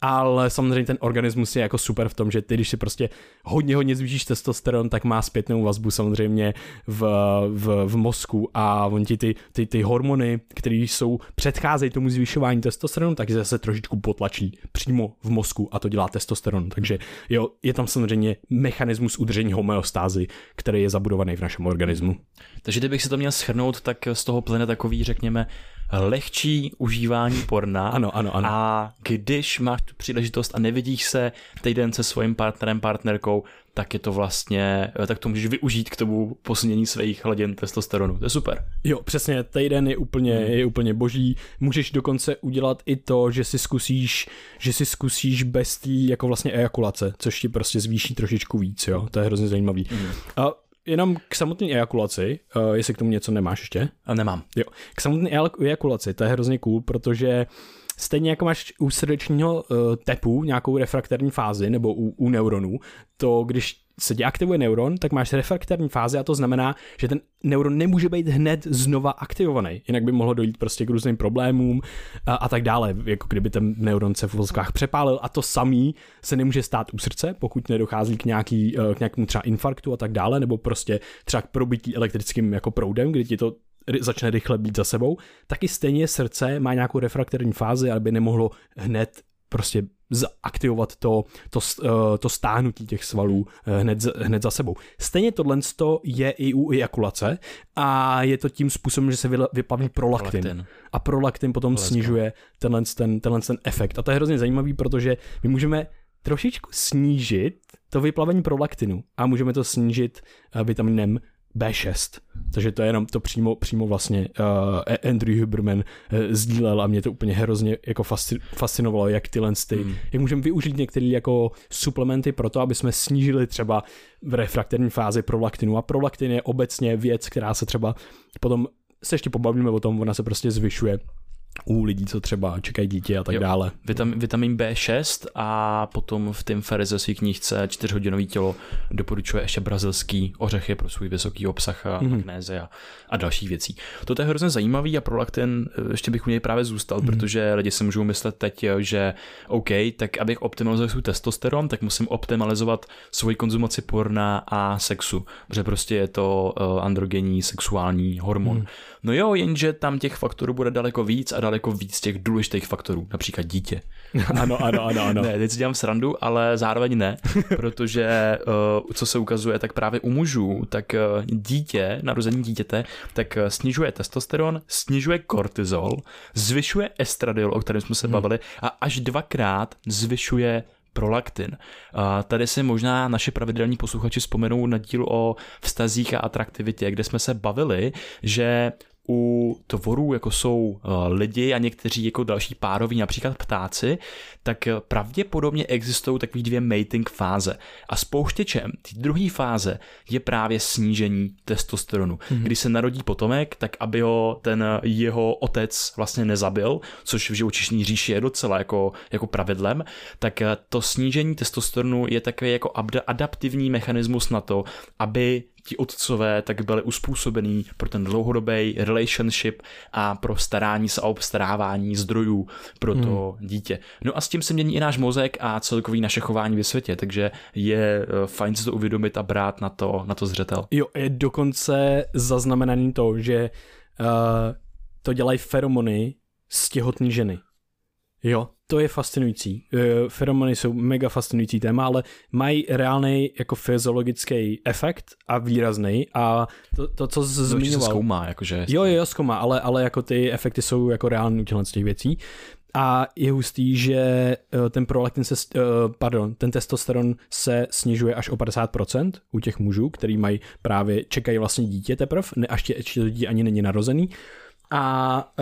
ale samozřejmě ten organismus je jako super v tom, že ty, když si prostě hodně, hodně zvýšíš testosteron, tak má zpětnou vazbu samozřejmě v, v, v mozku a on ti ty, ty, ty hormony, které jsou předcházejí tomu zvyšování testosteronu, tak je zase trošičku potlačí přímo v mozku a to dělá testosteron. Takže jo, je tam samozřejmě mechanismus udržení homeostázy, který je zabudovaný v našem organismu. Takže kdybych si to měl schrnout, tak z toho plyne takový, řekněme, lehčí užívání porna. [laughs] Ano, ano, ano. A když máš tu příležitost a nevidíš se týden se svým partnerem, partnerkou, tak je to vlastně, tak to můžeš využít k tomu posunění svých hladin testosteronu. To je super. Jo, přesně, týden je úplně, je úplně boží. Můžeš dokonce udělat i to, že si zkusíš, že si zkusíš bez té jako vlastně ejakulace, což ti prostě zvýší trošičku víc, jo. To je hrozně zajímavý. Mm. A jenom k samotné ejakulaci, uh, jestli k tomu něco nemáš ještě? A nemám. Jo, k samotné ejakulaci, to je hrozně cool, protože stejně jako máš u srdečního uh, tepu nějakou refrakterní fázi, nebo u, u neuronů, to když se deaktivuje neuron, tak máš refrakterní fázi a to znamená, že ten neuron nemůže být hned znova aktivovaný. Jinak by mohlo dojít prostě k různým problémům a, a tak dále, jako kdyby ten neuron se v vozkách přepálil a to samý se nemůže stát u srdce, pokud nedochází k, nějaký, k nějakému třeba infarktu a tak dále, nebo prostě třeba k probití elektrickým jako proudem, kdy ti to začne rychle být za sebou, taky stejně srdce má nějakou refrakterní fázi, aby nemohlo hned prostě zaktivovat to, to, to stáhnutí těch svalů hned, hned za sebou. Stejně tohle je i u ejakulace a je to tím způsobem, že se vyplaví prolaktin. prolaktin. A prolaktin potom Lesko. snižuje tenhle ten, tenhle ten efekt. A to je hrozně zajímavý, protože my můžeme trošičku snížit to vyplavení prolaktinu a můžeme to snížit vitaminem B6. Takže to je jenom to přímo, přímo vlastně uh, Andrew Huberman uh, sdílel a mě to úplně hrozně jako fasci- fascinovalo, jak tyhle ty, hmm. jak můžeme využít některé jako suplementy pro to, aby jsme snížili třeba v refrakterní fázi prolaktinu a prolaktin je obecně věc, která se třeba potom se ještě pobavíme o tom, ona se prostě zvyšuje u lidí, co třeba čekají dítě a tak jo. dále. Vitam, vitamin B6 a potom v Tim Ferriss ze své knížce 4-hodinový tělo doporučuje ještě brazilský ořechy pro svůj vysoký obsah a mm-hmm. magnéze a, a dalších věcí. To je hrozně zajímavý a prolaktin ještě bych u něj právě zůstal, mm-hmm. protože lidi si můžou myslet teď, že OK, tak abych optimalizoval svůj testosteron, tak musím optimalizovat svoji konzumaci porna a sexu, protože prostě je to uh, androgenní sexuální hormon. Mm. No jo, jenže tam těch faktorů bude daleko víc a daleko víc těch důležitých faktorů, například dítě. [laughs] ano, ano, ano, ano. ne, teď si dělám srandu, ale zároveň ne, [laughs] protože uh, co se ukazuje, tak právě u mužů, tak uh, dítě, narození dítěte, tak uh, snižuje testosteron, snižuje kortizol, zvyšuje estradiol, o kterém jsme se hmm. bavili, a až dvakrát zvyšuje prolaktin. A tady si možná naše pravidelní posluchači vzpomenou na díl o vztazích a atraktivitě, kde jsme se bavili, že u tvorů, jako jsou uh, lidi a někteří jako další pároví, například ptáci, tak pravděpodobně existují takové dvě mating fáze. A spouštěčem té druhé fáze je právě snížení testosteronu. Mm-hmm. Když se narodí potomek, tak aby ho ten jeho otec vlastně nezabil, což v živočišní říši je docela jako, jako pravidlem, tak to snížení testosteronu je takový jako adaptivní mechanismus na to, aby ti otcové tak byli uspůsobený pro ten dlouhodobý relationship a pro starání se a obstarávání zdrojů pro to hmm. dítě. No a s tím se mění i náš mozek a celkový naše chování ve světě, takže je eh, fajn si to uvědomit a brát na to, na to zřetel. Jo, je dokonce zaznamenaný to, že uh, to dělají feromony z těhotné ženy. Jo, to je fascinující. Uh, feromony jsou mega fascinující téma, ale mají reálný jako fyziologický efekt a výrazný a to, to co jsi zmiňoval. Se zkoumá, jakože. Jo, jo, zkoumá, ale, ale jako ty efekty jsou jako reální u těch věcí. A je hustý, že eh, ten prolaktin se, eh, pardon, ten testosteron se snižuje až o 50% u těch mužů, který mají právě, čekají vlastně dítě teprve, ne, až tě, ještě to dítě ani není narozený. A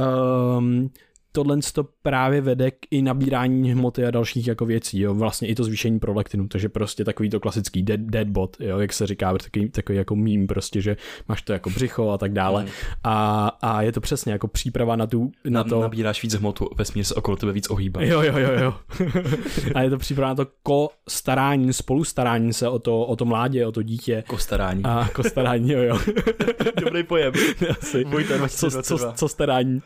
um, tohle to právě vede k i nabírání hmoty a dalších jako věcí, jo, vlastně i to zvýšení prolektinu, takže prostě takový to klasický dead, dead bot, jo, jak se říká, takový, takový jako mím prostě, že máš to jako břicho a tak dále mm. a, a je to přesně jako příprava na tu, na to. Nabíráš víc hmotu, vesmír se okolo tebe víc ohýbá. Jo, jo, jo, jo. a je to příprava na to ko starání, spolu starání se o to, o to mládě, o to dítě. Kostarání. A kostarání, jo, jo. [laughs] Dobrý pojem. Asi. co, co, co starání.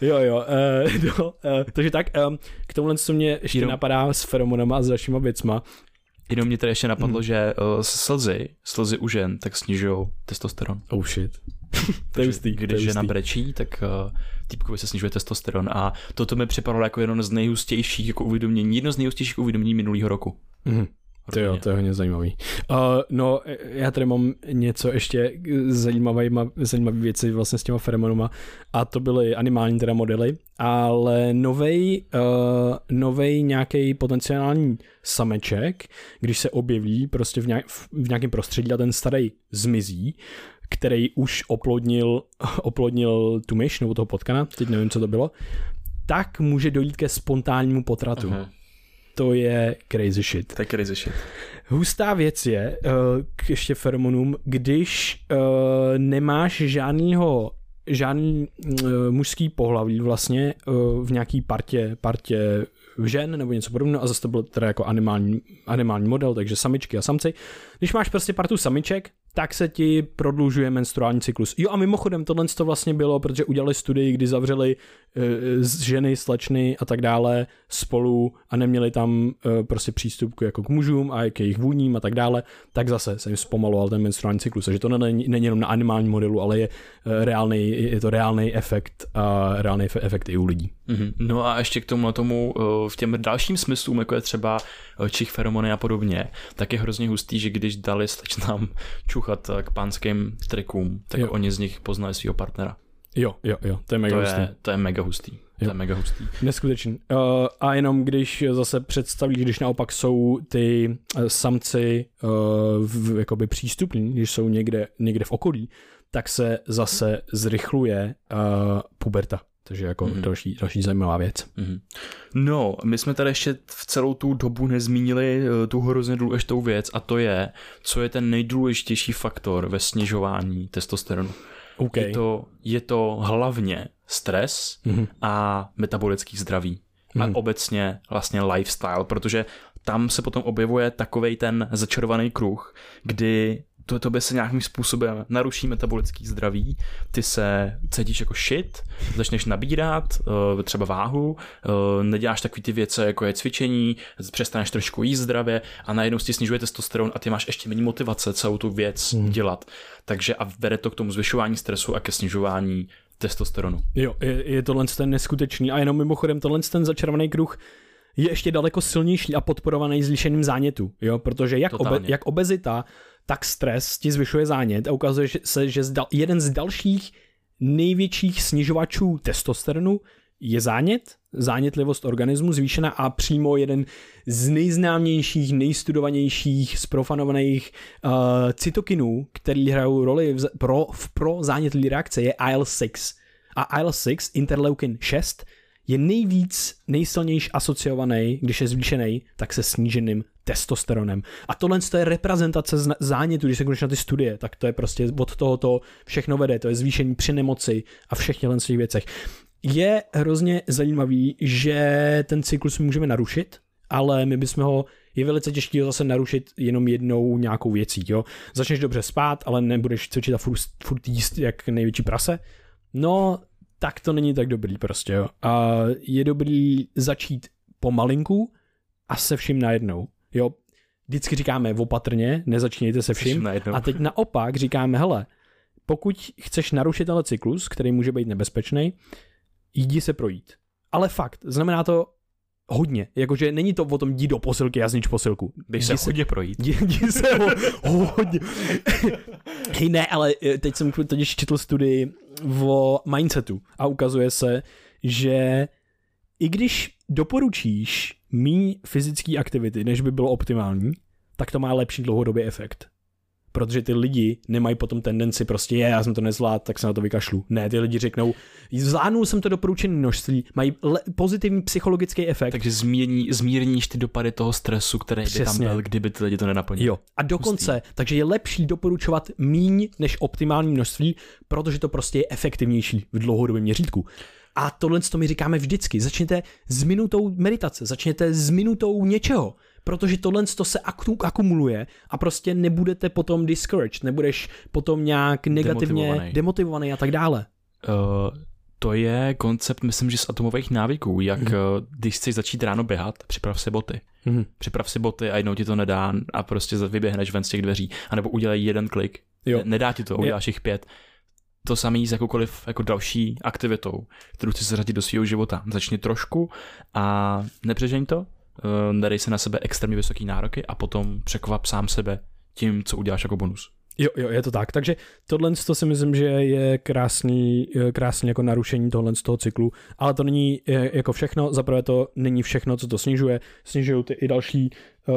jo, jo. Uh, [laughs] no, uh, takže tak, um, k tomuhle, co mě ještě Jenom... napadá s feromonama a s dalšíma věcma, Jenom mě tady ještě napadlo, hmm. že uh, slzy, slzy u žen, tak snižují testosteron. Oh shit. [laughs] to je jistý. Když žena brečí, tak uh, týpkovi se snižuje testosteron a toto mi připadalo jako jedno z nejhustějších jako uvědomění, jedno z nejhustějších uvědomění minulého roku. Hmm. To jo, to je hodně zajímavý. Uh, no, já tady mám něco ještě zajímavé, zajímavé věci vlastně s těma feromonama a to byly animální teda modely, ale novej, uh, novej nějaký potenciální sameček, když se objeví prostě v, nějak, v nějakém prostředí a ten starý zmizí, který už oplodnil, [laughs] oplodnil tu myš nebo toho potkana, teď nevím, co to bylo, tak může dojít ke spontánnímu potratu. Aha to je crazy shit. To je crazy shit. Hustá věc je, uh, k ještě feromonům, když uh, nemáš žádnýho žádný uh, mužský pohlaví vlastně uh, v nějaký partě, partě žen nebo něco podobného a zase to byl teda jako animální, animální model, takže samičky a samci. Když máš prostě partu samiček, tak se ti prodlužuje menstruální cyklus. Jo a mimochodem tohle to vlastně bylo, protože udělali studii, kdy zavřeli uh, ženy, slečny a tak dále spolu a neměli tam uh, prostě přístup k, jako k mužům a k jejich vůním a tak dále, tak zase se jim zpomaloval ten menstruální cyklus. Takže to není, není jenom na animálním modelu, ale je, uh, reálný, je to reálný efekt a reálný efekt i u lidí. Mm-hmm. No a ještě k tomu, tomu v těm dalším smyslům, jako je třeba čich feromony a podobně, tak je hrozně hustý, že když dali slečnám čuchat k pánským trikům, tak jo. oni z nich poznali svého partnera. Jo, jo, jo, to je mega to hustý. Je, to je mega hustý. Jo. To je mega hustý. Neskutečný. Uh, a jenom když zase představíš, když naopak jsou ty uh, samci uh, v, jakoby přístupní, když jsou někde, někde v okolí, tak se zase zrychluje uh, puberta. Takže jako mm-hmm. další, další zajímavá věc. Mm-hmm. No, my jsme tady ještě v celou tu dobu nezmínili uh, tu hrozně důležitou věc a to je, co je ten nejdůležitější faktor ve snižování testosteronu. Okay. Je, to, je to hlavně stres mm-hmm. a metabolický zdraví. Mm. A mhm. obecně vlastně lifestyle, protože tam se potom objevuje takovej ten začarovaný kruh, kdy to tobě se nějakým způsobem naruší metabolický zdraví, ty se cítíš jako shit, začneš nabírat uh, třeba váhu, uh, neděláš takový ty věci, jako je cvičení, přestaneš trošku jíst zdravě a najednou si snižuje testosteron a ty máš ještě méně motivace celou tu věc hmm. dělat. Takže a vede to k tomu zvyšování stresu a ke snižování testosteronu. Jo, je, je tohle ten neskutečný a jenom mimochodem tohle ten začarovaný kruh je ještě daleko silnější a podporovaný zvýšeným zánětu, jo, protože jak, obe, jak obezita, tak stres ti zvyšuje zánět a ukazuje se, že jeden z dalších největších snižovačů testosteronu je zánět, zánětlivost organismu zvýšená a přímo jeden z nejznámějších, nejstudovanějších, sprofanovaných uh, cytokinů, který hrajou roli v, pro, v pro zánětlivé reakce, je IL-6. A IL-6, interleukin 6, je nejvíc, nejsilnější asociovaný, když je zvýšený, tak se sníženým testosteronem. A tohle je reprezentace zánětu, když se konečně na ty studie, tak to je prostě od tohoto všechno vede, to je zvýšení při nemoci a všech těch věcech. Je hrozně zajímavý, že ten cyklus můžeme narušit, ale my bychom ho je velice těžké zase narušit jenom jednou nějakou věcí. Jo? Začneš dobře spát, ale nebudeš cvičit a furt, furt jíst jak největší prase. No, tak to není tak dobrý prostě. Jo? A je dobrý začít pomalinku a se vším najednou. Jo, vždycky říkáme opatrně, nezačnějte se vším. A teď naopak říkáme, hele, pokud chceš narušit tenhle cyklus, který může být nebezpečný, jdi se projít. Ale fakt, znamená to hodně. Jakože není to o tom jdi do posilky a znič posilku. Běž se, se hodně projít. Jdi, jdi se ho, hodně. [laughs] Hej, ne, ale eh, teď jsem totiž četl studii o mindsetu a ukazuje se, že i když doporučíš méně fyzické aktivity, než by bylo optimální, tak to má lepší dlouhodobý efekt. Protože ty lidi nemají potom tendenci prostě, je, já jsem to nezvládl, tak se na to vykašlu. Ne, ty lidi řeknou, zvládnul jsem to doporučené množství, mají le- pozitivní psychologický efekt. Takže zmírní, zmírníš ty dopady toho stresu, který Přesně. by tam byl, kdyby ty lidi to nenaplnili. Jo. A dokonce, Pustý. takže je lepší doporučovat míň než optimální množství, protože to prostě je efektivnější v dlouhodobém měřítku. A tohle to my říkáme vždycky. Začněte s minutou meditace, začněte s minutou něčeho, protože tohle to se akumuluje a prostě nebudete potom discouraged, nebudeš potom nějak negativně demotivovaný, demotivovaný a tak dále. Uh, to je koncept, myslím, že z atomových návyků, jak mm-hmm. když chceš začít ráno běhat, připrav si boty. Mm-hmm. Připrav si boty a jednou ti to nedá a prostě vyběhneš ven z těch dveří. A nebo udělej jeden klik. Jo. Nedá ti to, uděláš jich pět to samé s jakoukoliv jako další aktivitou, kterou chci zařadit do svého života. Začni trošku a nepřežeň to, eh, dej se na sebe extrémně vysoké nároky a potom překvap sám sebe tím, co uděláš jako bonus. Jo, jo, je to tak. Takže tohle to si myslím, že je krásný, eh, krásný jako narušení tohle z toho cyklu, ale to není eh, jako všechno. Zaprvé to není všechno, co to snižuje. Snižují ty i další uh,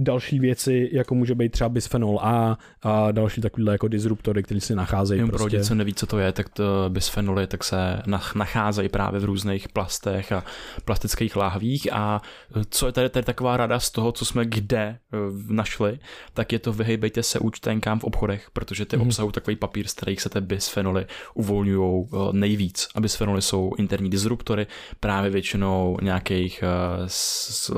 další věci, jako může být třeba bisphenol A a další takovýhle jako disruptory, které si nacházejí. Jen prostě. pro co neví, co to je, tak to bisfenoly tak se nacházejí právě v různých plastech a plastických láhvích a co je tady, tady taková rada z toho, co jsme kde eh, našli, tak je to vyhejbejte se účtenkám v obchodech, protože ty mm-hmm. obsahují takový papír, z kterých se ty bisfenoly uvolňují eh, nejvíc. A bisfenoly jsou interní disruptory, právě většinou nějakých s, s,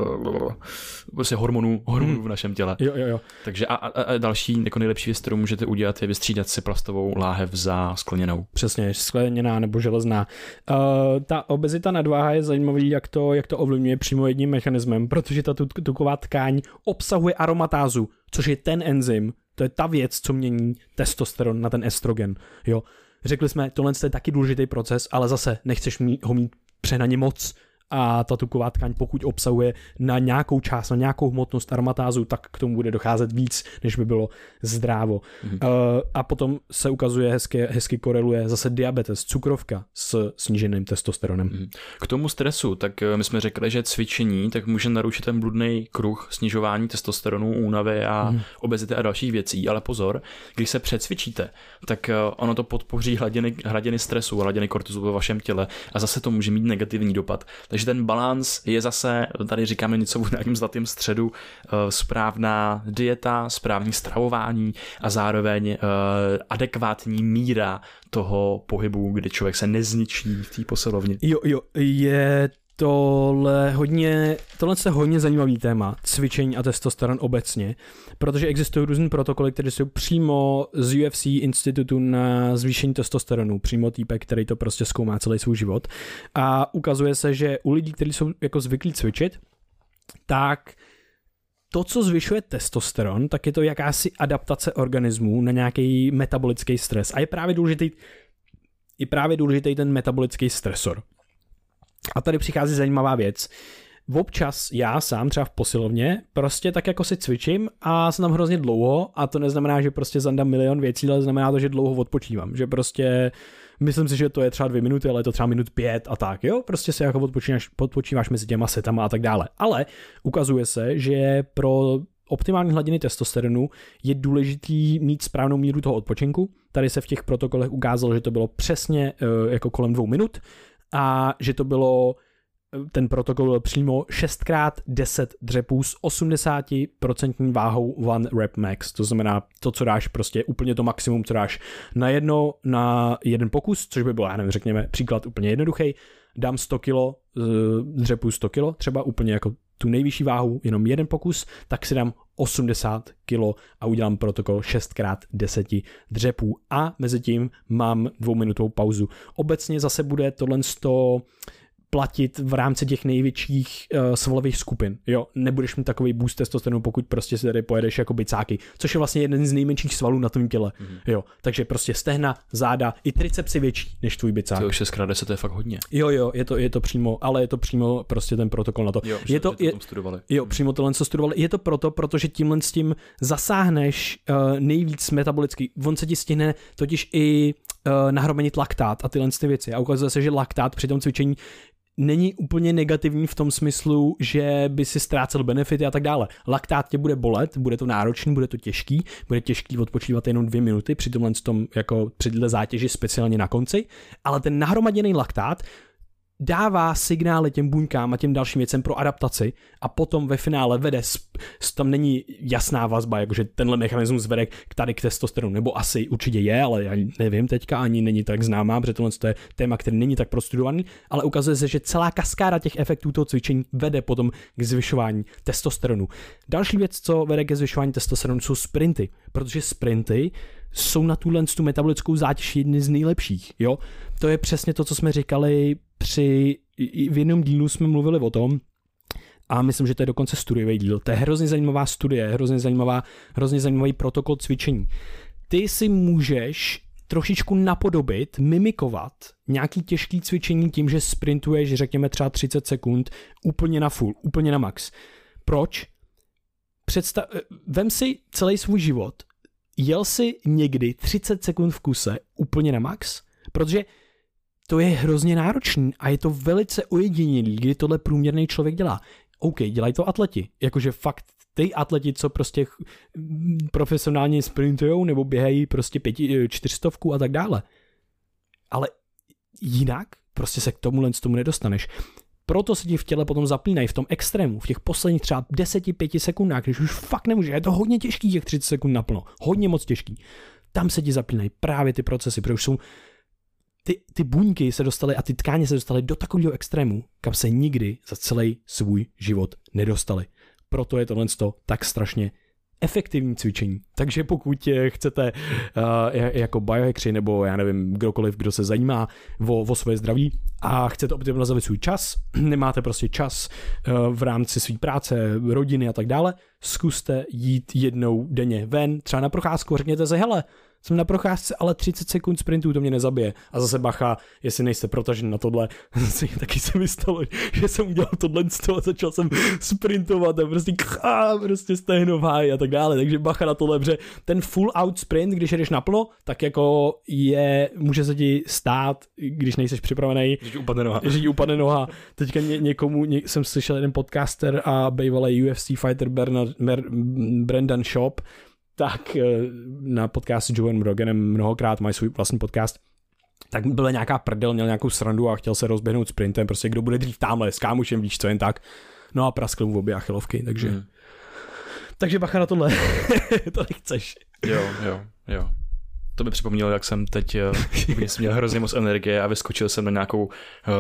prostě hormonů, hormonů hmm. v našem těle. Jo, jo, jo. Takže a, a, a další jako nejlepší věc, kterou můžete udělat, je vystřídat si plastovou láhev za skleněnou. Přesně, skleněná nebo železná. Uh, ta obezita nadváha je zajímavý, jak to, jak to ovlivňuje přímo jedním mechanismem, protože ta tuková tkáň obsahuje aromatázu, což je ten enzym, to je ta věc, co mění testosteron na ten estrogen. Jo. Řekli jsme, tohle je taky důležitý proces, ale zase nechceš ho mít přehnaně moc, a ta tuková tkáň, pokud obsahuje na nějakou část, na nějakou hmotnost aromatázu, tak k tomu bude docházet víc, než by bylo zdrávo. Mm-hmm. Uh, a potom se ukazuje, hezky, hezky koreluje zase diabetes, cukrovka s sníženým testosteronem. Mm-hmm. K tomu stresu, tak eh, my jsme řekli, že cvičení tak může narušit ten bludný kruh snižování testosteronu, únavy a mm-hmm. obezity a dalších věcí, ale pozor, když se přecvičíte, tak eh, ono to podpoří hladiny, hladiny stresu, hladiny kortizolu ve vašem těle a zase to může mít negativní dopad. Takže takže ten balans je zase, tady říkáme něco v nějakém zlatém středu, eh, správná dieta, správný stravování a zároveň eh, adekvátní míra toho pohybu, kdy člověk se nezničí v té posilovně. Jo, jo, je tohle hodně, tohle je hodně zajímavý téma, cvičení a testosteron obecně, protože existují různé protokoly, které jsou přímo z UFC institutu na zvýšení testosteronu, přímo týpek, který to prostě zkoumá celý svůj život a ukazuje se, že u lidí, kteří jsou jako zvyklí cvičit, tak to, co zvyšuje testosteron, tak je to jakási adaptace organismů na nějaký metabolický stres. A je právě důležitý, je právě důležitý ten metabolický stresor. A tady přichází zajímavá věc. Občas já sám třeba v posilovně prostě tak jako si cvičím a jsem tam hrozně dlouho a to neznamená, že prostě zandám milion věcí, ale znamená to, že dlouho odpočívám, že prostě myslím si, že to je třeba dvě minuty, ale je to třeba minut pět a tak, jo, prostě se jako odpočíváš, odpočíváš mezi těma setama a tak dále. Ale ukazuje se, že pro optimální hladiny testosteronu je důležitý mít správnou míru toho odpočinku. Tady se v těch protokolech ukázalo, že to bylo přesně uh, jako kolem dvou minut, a že to bylo ten protokol byl přímo 6x10 dřepů s 80% váhou one rep max, to znamená to, co dáš prostě úplně to maximum, co dáš na jedno, na jeden pokus, což by bylo, já nevím, řekněme, příklad úplně jednoduchý, dám 100 kg, dřepů 100 kg, třeba úplně jako tu nejvyšší váhu, jenom jeden pokus, tak si dám 80 kg a udělám protokol 6x10 dřepů a mezi tím mám dvouminutovou pauzu. Obecně zase bude tohle 100 platit v rámci těch největších uh, svalových skupin. Jo, nebudeš mít takový boost testosteronu, pokud prostě se tady pojedeš jako bicáky, což je vlastně jeden z nejmenších svalů na tom těle. Mm-hmm. Jo, takže prostě stehna, záda, i tricepsy větší než tvůj bicák. To 6x10 to je fakt hodně. Jo, jo, je to, je to přímo, ale je to přímo prostě ten protokol na to. Jo, je to, je, studovali. Jo, přímo tohle, co studovali. Je to proto, protože tímhle s tím zasáhneš uh, nejvíc metabolicky. On se ti stihne totiž i uh, nahromenit laktát a tyhle ty věci. A ukazuje se, že laktát při tom cvičení není úplně negativní v tom smyslu, že by si ztrácel benefity a tak dále. Laktát tě bude bolet, bude to náročný, bude to těžký, bude těžký odpočívat jenom dvě minuty při tomhle tom, jako při zátěži speciálně na konci, ale ten nahromaděný laktát dává signály těm buňkám a těm dalším věcem pro adaptaci a potom ve finále vede, tam není jasná vazba, jakože tenhle mechanismus vede k tady k testosteronu, nebo asi určitě je, ale já nevím teďka, ani není tak známá, protože tohle je téma, který není tak prostudovaný, ale ukazuje se, že celá kaskáda těch efektů toho cvičení vede potom k zvyšování testosteronu. Další věc, co vede ke zvyšování testosteronu, jsou sprinty, protože sprinty jsou na tuhle tu metabolickou zátěž jedny z nejlepších. Jo? To je přesně to, co jsme říkali při, v jednom dílu jsme mluvili o tom, a myslím, že to je dokonce studiový díl. To je hrozně zajímavá studie, hrozně, zajímavá, hrozně zajímavý protokol cvičení. Ty si můžeš trošičku napodobit, mimikovat nějaký těžký cvičení tím, že sprintuješ, řekněme třeba 30 sekund, úplně na full, úplně na max. Proč? Představ, vem si celý svůj život, jel si někdy 30 sekund v kuse úplně na max? Protože to je hrozně náročný a je to velice ojedinělý, kdy tohle průměrný člověk dělá. OK, dělají to atleti, jakože fakt ty atleti, co prostě profesionálně sprintujou nebo běhají prostě pěti, čtyřstovku a tak dále. Ale jinak prostě se k tomuhle tomu nedostaneš. Proto se ti v těle potom zaplínají v tom extrému, v těch posledních třeba 10-5 sekundách, když už fakt nemůže, je to hodně těžký těch 30 sekund naplno, hodně moc těžký. Tam se ti zaplínají právě ty procesy, protože už jsou ty, ty buňky se dostaly a ty tkáně se dostaly do takového extrému, kam se nikdy za celý svůj život nedostali. Proto je tohle tak strašně efektivní cvičení. Takže pokud chcete uh, jako biohackři nebo já nevím, kdokoliv, kdo se zajímá o, o svoje zdraví a chcete optimalizovat svůj čas, [clears throat] nemáte prostě čas uh, v rámci své práce, rodiny a tak dále, zkuste jít jednou denně ven, třeba na procházku, řekněte se, hele, jsem na procházce, ale 30 sekund sprintů to mě nezabije. A zase bacha, jestli nejste protažen na tohle, [laughs] taky se mi stalo, že jsem udělal tohle a začal jsem sprintovat a prostě kchá, prostě stehnováj a tak dále. Takže bacha na tohle, protože ten full out sprint, když jdeš naplo, tak jako je, může se ti stát, když nejseš připravený, že ti upadne noha. Že ti upadne noha. Teďka ně, někomu, ně, jsem slyšel jeden podcaster a bývalý UFC fighter Bernard, Mer, Brendan Shop, tak eh, na podcast s Joeem Roganem mnohokrát mají svůj vlastní podcast, tak byla nějaká prdel, měl nějakou srandu a chtěl se rozběhnout sprintem, prostě kdo bude dřív tamhle s kámošem, víš co, jen tak. No a praskl mu v obě achilovky, takže... Mm. Takže bacha na tohle, [laughs] to nechceš. Jo, jo, jo. To mi připomnělo, jak jsem teď eh, [laughs] jsem měl hrozně moc energie a vyskočil jsem na nějakou uh,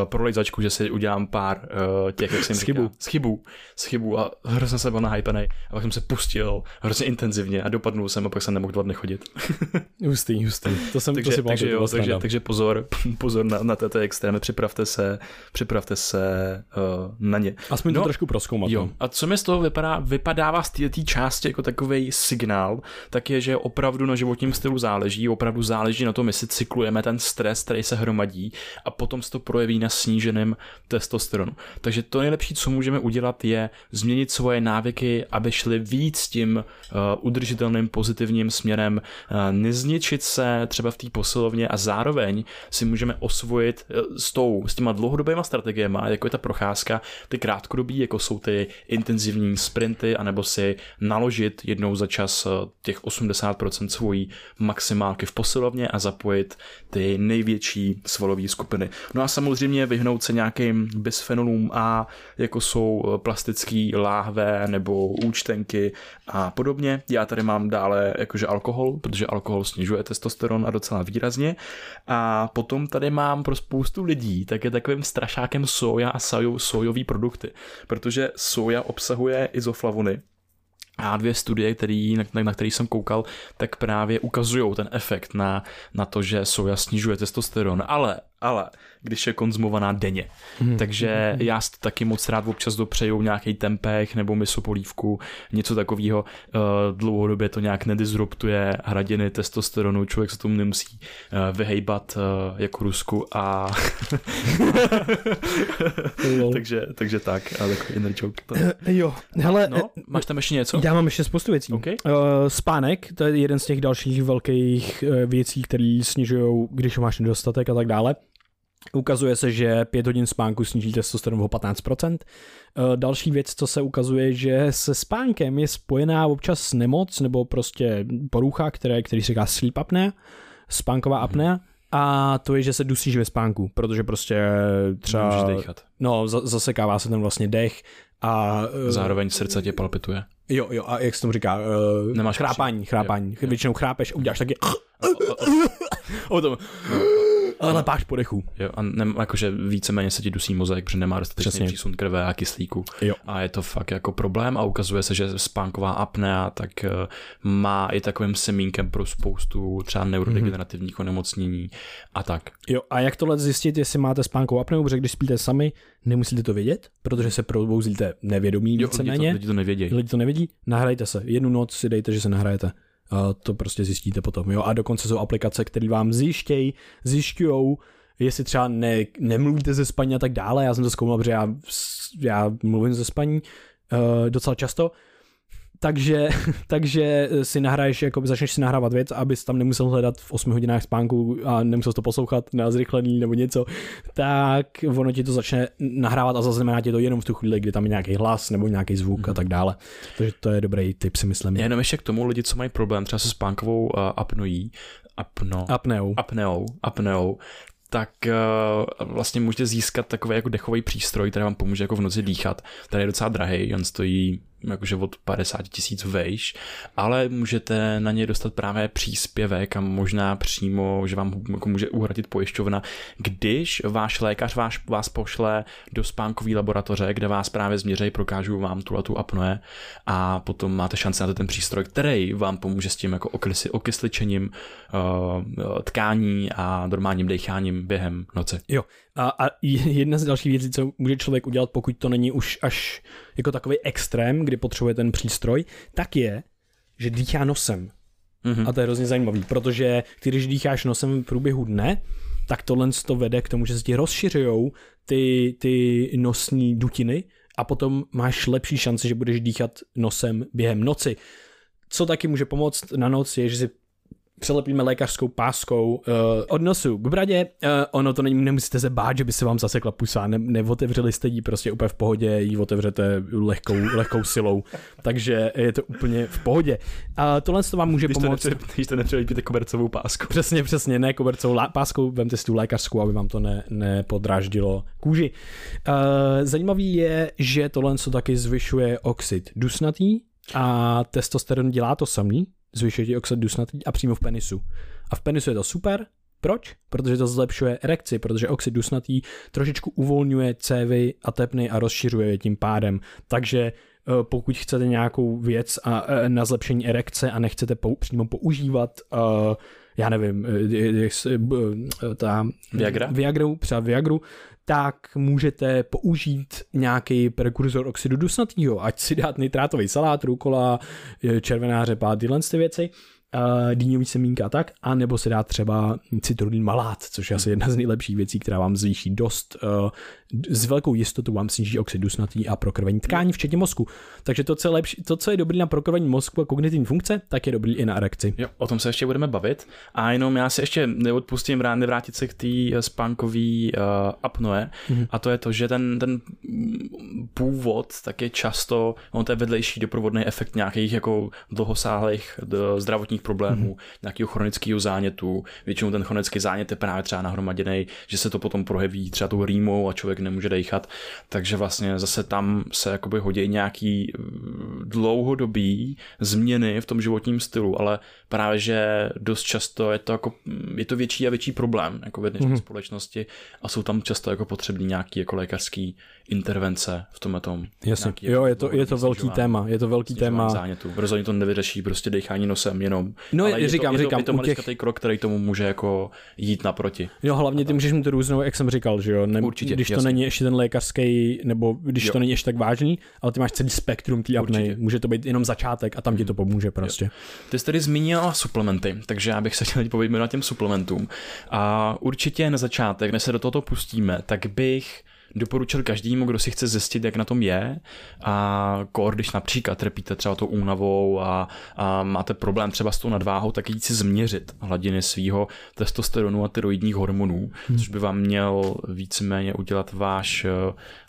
prolejzačku, že si udělám pár uh, těch, jak jsem Schybu. Schybu. Schybu a hrozně jsem byl nahypený. A pak jsem se pustil hrozně intenzivně a dopadnul jsem a pak jsem nemohl dva dny chodit. [laughs] hustý, hustý. To jsem takže, to si takže, jo, takže, takže, pozor, [laughs] pozor na, na této extrémy, připravte se, připravte se uh, na ně. Aspoň no, to trošku proskoumat. Jo. No. A co mi z toho vypadá, vypadává z té části jako takový signál, tak je, že opravdu na životním stylu záleží opravdu záleží na tom, jestli cyklujeme ten stres, který se hromadí a potom se to projeví na sníženém testosteronu. Takže to nejlepší, co můžeme udělat, je změnit svoje návyky, aby šly víc tím uh, udržitelným pozitivním směrem, uh, nezničit se třeba v té posilovně a zároveň si můžeme osvojit uh, s, tou, s těma dlouhodobýma strategiemi, jako je ta procházka, ty krátkodobí, jako jsou ty intenzivní sprinty, anebo si naložit jednou za čas těch 80% svojí maximální války v posilovně a zapojit ty největší svalové skupiny. No a samozřejmě vyhnout se nějakým bisfenolům A, jako jsou plastický láhve nebo účtenky a podobně. Já tady mám dále jakože alkohol, protože alkohol snižuje testosteron a docela výrazně. A potom tady mám pro spoustu lidí, tak je takovým strašákem soja a sojový produkty, protože soja obsahuje izoflavony, a dvě studie, který, na, na který jsem koukal, tak právě ukazují ten efekt na, na to, že soja snižuje testosteron. Ale ale když je konzumovaná denně. Hmm. Takže hmm. já si to taky moc rád občas dopřeju nějaký tempeh nebo misopolívku, něco takového. Uh, dlouhodobě to nějak nedisruptuje hradiny testosteronu, člověk se tomu nemusí uh, vyhejbat uh, jako Rusku a [laughs] takže, takže tak, a takový inner joke. To... Jo, hele, no, máš tam ještě něco? Já mám ještě spoustu věcí. Okay. Spánek, to je jeden z těch dalších velkých věcí, které snižují, když máš nedostatek a tak dále. Ukazuje se, že 5 hodin spánku sníží testosteron o 15%. Eh, další věc, co se ukazuje, že se spánkem je spojená občas nemoc nebo prostě porucha, které, který se říká sleep apnea, spánková mhm. apnea. A to je, že se dusíš ve spánku, protože prostě třeba... No, zasekává se ten vlastně dech a... Eh, Zároveň srdce tě palpituje. Jo, jo, a jak se tomu říká? Uh, Nemáš chrápání, chrápání. Jo, Většinou chrápeš, uděláš taky... O [laughs] tom ale páš po dechu. Jo, a ne, jakože víceméně se ti dusí mozek, protože nemá dostatečný přísun krve a kyslíku. Jo. A je to fakt jako problém a ukazuje se, že spánková apnea tak eh, má i takovým semínkem pro spoustu třeba neurodegenerativních mm-hmm. onemocnění a tak. Jo, a jak tohle zjistit, jestli máte spánkovou apneu, protože když spíte sami, nemusíte to vědět, protože se probouzíte nevědomí víceméně. Lidi to, lidi to nevědí. Lidi to nevědí, nahrajte se. Jednu noc si dejte, že se nahrajete. To prostě zjistíte potom. Jo? A dokonce jsou aplikace, které vám zjištějí, zjišťují, jestli třeba ne, nemluvíte ze spaní a tak dále. Já jsem to zkoumal, protože já, já mluvím ze spaní uh, docela často takže, [laughs] takže si nahraješ, jako začneš si nahrávat věc, abys tam nemusel hledat v 8 hodinách spánku a nemusel to poslouchat na zrychlený nebo něco, tak ono ti to začne nahrávat a zaznamená ti to jenom v tu chvíli, kdy tam je nějaký hlas nebo nějaký zvuk mm. a mhm. tak dále. Takže to je dobrý tip, si myslím. Jenom ještě k tomu lidi, co mají problém třeba se spánkovou uh, apnojí, apno, apneou. apneou, apneou, tak uh, vlastně můžete získat takový jako dechový přístroj, který vám pomůže jako v noci dýchat. Tady je docela drahý, on stojí jakože od 50 tisíc vejš, ale můžete na ně dostat právě příspěvek a možná přímo, že vám jako může uhradit pojišťovna, když váš lékař vás, vás pošle do spánkové laboratoře, kde vás právě změřejí, prokážou vám tu a tu apnoe a potom máte šanci na ten přístroj, který vám pomůže s tím jako okysli, okysličením uh, tkání a normálním decháním během noci. Jo, a, a jedna z dalších věcí, co může člověk udělat, pokud to není už až jako takový extrém, kdy potřebuje ten přístroj, tak je, že dýchá nosem. Mm-hmm. A to je hrozně zajímavý, protože když dýcháš nosem v průběhu dne, tak tohle to vede k tomu, že se ti rozšiřují ty, ty nosní dutiny a potom máš lepší šanci, že budeš dýchat nosem během noci. Co taky může pomoct na noc je, že si přelepíme lékařskou páskou uh, od nosu k bradě. Uh, ono to není, nemusíte se bát, že by se vám zasekla pusa, ne, neotevřeli jste ji prostě úplně v pohodě, ji otevřete lehkou, lehkou silou, takže je to úplně v pohodě. A tohle to vám může když pomoct. To když to nepřelepíte kobercovou páskou. Přesně, přesně, ne kobercovou lá, páskou, vemte si tu lékařskou, aby vám to ne, nepodráždilo kůži. Uh, zajímavý je, že tohle to taky zvyšuje oxid dusnatý, a testosteron dělá to samý, zvyšuje ti oxid dusnatý a přímo v penisu. A v penisu je to super, proč? Protože to zlepšuje erekci, protože oxid dusnatý trošičku uvolňuje cévy a tepny a rozšiřuje je tím pádem. Takže eh, pokud chcete nějakou věc a, eh, na zlepšení erekce a nechcete pou, přímo používat uh, já nevím, ta Viagra? Viagru, třeba Viagru, tak můžete použít nějaký prekurzor oxidu dusnatého, ať si dát nitrátový salát, rukola, červená řepa, tyhle ty věci uh, dýňový semínka a tak, a nebo se dá třeba citrullin malát, což je asi jedna z nejlepších věcí, která vám zvýší dost, uh, s velkou jistotou vám sníží oxid dusnatý a prokrvení tkání, včetně mozku. Takže to, co je, lepší, to, co je dobrý na prokrvení mozku a kognitivní funkce, tak je dobrý i na erekci. Jo, o tom se ještě budeme bavit. A jenom já se ještě neodpustím rád nevrátit se k té eh, spánkové uh, apnoe. Mm-hmm. A to je to, že ten, ten původ tak je často, on to je vedlejší doprovodný efekt nějakých jako dlouhosáhlých zdravotních zdravotních problémů, mm-hmm. nějakého chronického zánětu. Většinou ten chronický zánět je právě třeba nahromaděný, že se to potom projeví třeba tou rýmou a člověk nemůže dechat. Takže vlastně zase tam se jakoby hodí nějaký uh, dlouhodobý změny v tom životním stylu, ale právě, že dost často je to jako, je to větší a větší problém jako v dnešní mm-hmm. společnosti a jsou tam často jako potřebný nějaký jako lékařský intervence v tom tom. Jasně, jo, jako je to, je to velký téma, je to velký téma. Zánětu. Rozhodně to nevyřeší prostě dechání nosem jenom. No, ale je říkám, to, říkám, je to, je to těch... krok, který tomu může jako jít naproti. Jo, hlavně ty můžeš mít různou, jak jsem říkal, že jo, ne, Určitě, když jasně. to není ještě ten lékařský, nebo když jo. to není ještě tak vážný, ale ty máš celý spektrum té apnej, může to být jenom začátek a tam ti to pomůže prostě. Jo. Ty jsi tady zmínil suplementy, takže já bych se chtěl povědět na těm suplementům. A určitě na začátek, než se do toho pustíme, tak bych doporučil každému, kdo si chce zjistit, jak na tom je a kor, když například trpíte třeba tou únavou a, a máte problém třeba s tou nadváhou, tak jít si změřit hladiny svého testosteronu a tyroidních hormonů, hmm. což by vám měl víceméně udělat váš eh,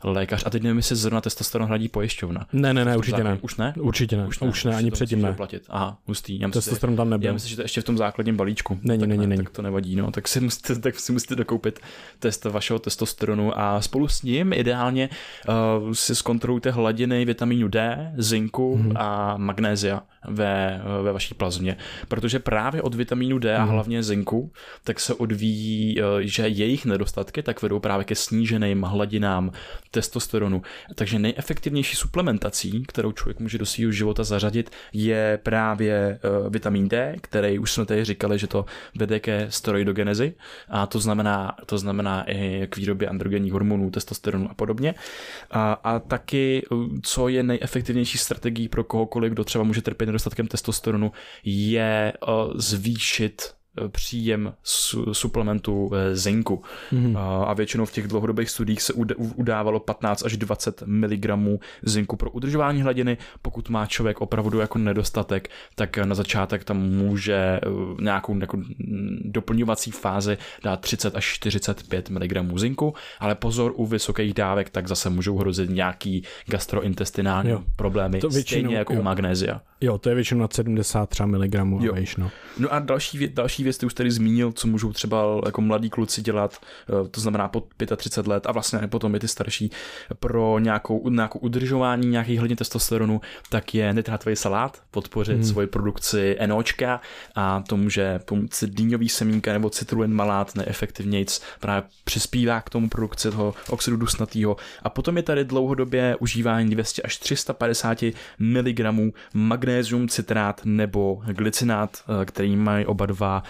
lékař. A teď nevím, jestli zrovna testosteron hradí pojišťovna. Ne, ne, ne, určitě základě. ne. Už ne? Určitě ne. Už ne, už ne ani předtím ne. Platit. Aha, hustý. Já testosteron tam nebyl. Já myslím, že to ještě v tom základním balíčku. Není, tak není, ne, není. Tak to nevadí, no. Tak si musíte, tak si musíte dokoupit test vašeho testosteronu a spolu s ním ideálně uh, si zkontrolujte hladiny vitamínu D, zinku hmm. a magnézia ve, ve vaší plazmě. Protože právě od vitamínu D a hmm. hlavně zinku, tak se odvíjí, uh, že jejich nedostatky tak vedou právě ke sníženým hladinám testosteronu. Takže nejefektivnější suplementací, kterou člověk může do svého života zařadit, je právě uh, vitamin D, který už jsme tady říkali, že to vede ke steroidogenezi a to znamená, to znamená i k výrobě androgenních hormonů, testosteronu a podobně. A, a taky, co je nejefektivnější strategií pro kohokoliv, kdo třeba může trpět nedostatkem testosteronu, je zvýšit Eh, příjem su, suplementu eh, zinku. Mm-hmm. A většinou v těch dlouhodobých studiích se udávalo 15 až 20 mg zinku pro udržování hladiny. Pokud má člověk opravdu jako nedostatek, tak na začátek tam může eh, nějakou jako doplňovací fázi dát 30 až 45 mg zinku, ale pozor, u vysokých dávek tak zase můžou hrozit nějaký gastrointestinální jo. problémy, to většinou, stejně jako jo. u magnézia. Jo, to je většinou na 73 mg. Jo. Vejš, no. no a další, další věc, ty už tady zmínil, co můžou třeba jako mladí kluci dělat, eh, to znamená pod 35 let a vlastně potom i ty starší, pro nějakou, nějakou udržování nějakých hladin testosteronu, tak je netrátový salát, podpořit hmm. svoji produkci NOčka a to může pomoci dýňový semínka nebo citrulin malát neefektivnějc právě přispívá k tomu produkci toho oxidu dusnatého. A potom je tady dlouhodobě užívání 200 až 350 mg magnézium citrát nebo glycinát, eh, který mají oba dva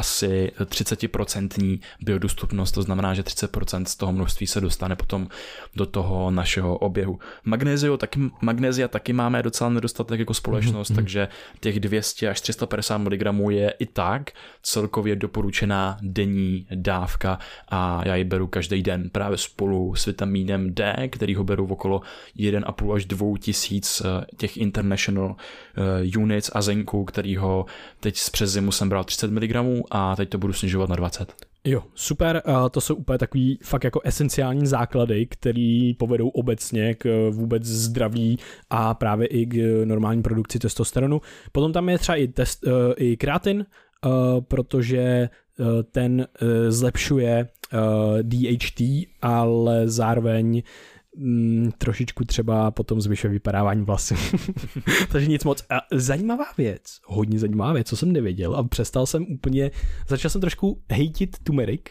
asi 30% biodostupnost, to znamená, že 30% z toho množství se dostane potom do toho našeho oběhu. Magnézio taky, magnézia taky máme docela nedostatek jako společnost, mm-hmm. takže těch 200 až 350 mg je i tak celkově doporučená denní dávka a já ji beru každý den právě spolu s vitamínem D, který ho beru v okolo 1,5 až 2 tisíc eh, těch international uh, units a zinku, který ho teď přes zimu jsem bral 30 mg a teď to budu snižovat na 20. Jo, super, to jsou úplně takový fakt jako esenciální základy, který povedou obecně k eh, vůbec zdraví a právě i k eh, normální produkci testosteronu. Potom tam je třeba i, test, eh, i kreatin, protože ten zlepšuje DHT, ale zároveň mm, trošičku třeba potom zvyšuje vypadávání vlasy. [laughs] Takže nic moc. A zajímavá věc, hodně zajímavá věc, co jsem nevěděl a přestal jsem úplně, začal jsem trošku hejtit tumerik,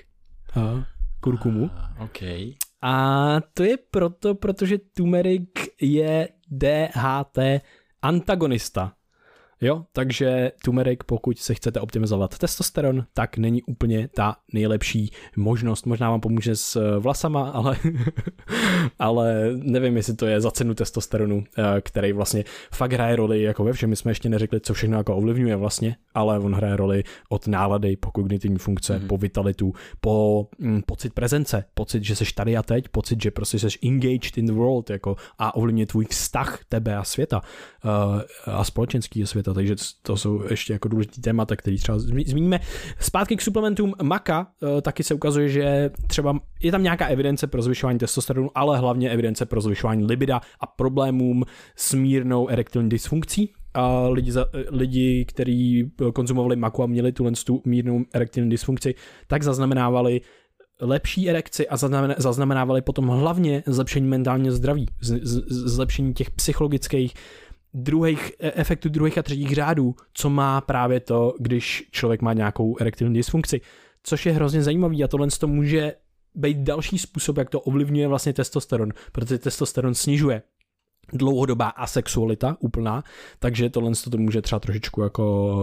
a kurkumu. Ah, okay. A to je proto, protože tumerik je DHT antagonista. Jo, takže turmeric, pokud se chcete optimizovat testosteron, tak není úplně ta nejlepší možnost. Možná vám pomůže s eh, vlasama, ale, [laughs] ale nevím, jestli to je za cenu testosteronu, eh, který vlastně fakt hraje roli jako ve všem. My jsme ještě neřekli, co všechno jako ovlivňuje vlastně, ale on hraje roli od nálady po kognitivní funkce, mm-hmm. po vitalitu, po mm, pocit prezence, pocit, že seš tady a teď, pocit, že prostě seš engaged in the world jako, a ovlivňuje tvůj vztah tebe a světa uh, a společenského světa světa, takže to jsou ještě jako důležitý témata, který třeba zmíníme. Zpátky k suplementům maka, eh, taky se ukazuje, že třeba je tam nějaká evidence pro zvyšování testosteronu, ale hlavně evidence pro zvyšování libida a problémům s mírnou erektilní dysfunkcí. a lidi, za, lidi kteří konzumovali maku a měli tuhle tu mírnou erektilní dysfunkci, tak zaznamenávali lepší erekci a zaznamenávali potom hlavně zlepšení mentálního zdraví, zlepšení těch psychologických druhých, e, efektů druhých a třetích řádů, co má právě to, když člověk má nějakou erektilní dysfunkci. Což je hrozně zajímavý a tohle to může být další způsob, jak to ovlivňuje vlastně testosteron, protože testosteron snižuje dlouhodobá asexualita úplná, takže tohle to může třeba trošičku jako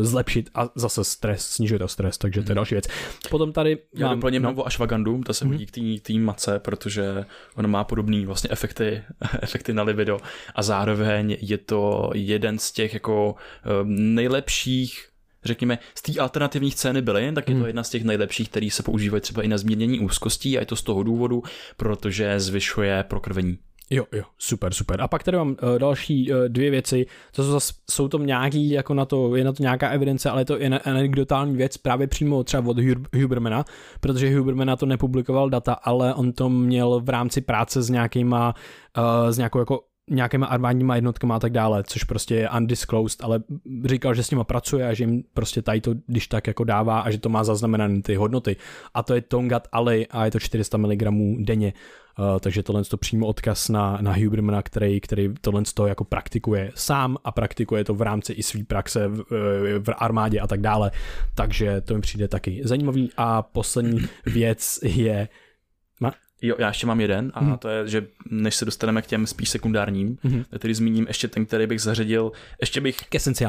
eh, zlepšit a zase stres, snižuje to stres, takže to je mhm. další věc. Potom tady Já mám... doplním no. o ashwagandu, to se mhm. hodí mm-hmm. k té mace, protože on má podobný vlastně efekty, [laughs] efekty na libido a zároveň je to jeden z těch jako eh, nejlepších řekněme, z té alternativní scény bylin, tak je to hmm. jedna z těch nejlepších, který se používají třeba i na zmírnění úzkostí a je to z toho důvodu, protože zvyšuje prokrvení. Jo, jo, super, super. A pak tady mám uh, další uh, dvě věci, to jsou, zase, jsou to nějaký, jako na to, je na to nějaká evidence, ale je to anekdotální věc právě přímo třeba od Hubermana, protože Hubermana to nepublikoval data, ale on to měl v rámci práce s nějakýma, uh, s nějakou jako nějakýma armádníma jednotkama a tak dále, což prostě je undisclosed, ale říkal, že s nima pracuje a že jim prostě tady to když tak jako dává a že to má zaznamenané ty hodnoty. A to je Tongat Ali a je to 400 mg denně. Uh, takže tohle to přímo odkaz na, na Hubermana, který, který tohle to jako praktikuje sám a praktikuje to v rámci i své praxe v, v armádě a tak dále. Takže to mi přijde taky zajímavý. A poslední věc je Jo, já ještě mám jeden a mm. to je, že než se dostaneme k těm spíš sekundárním, mm. který zmíním ještě ten, který bych zařadil, ještě bych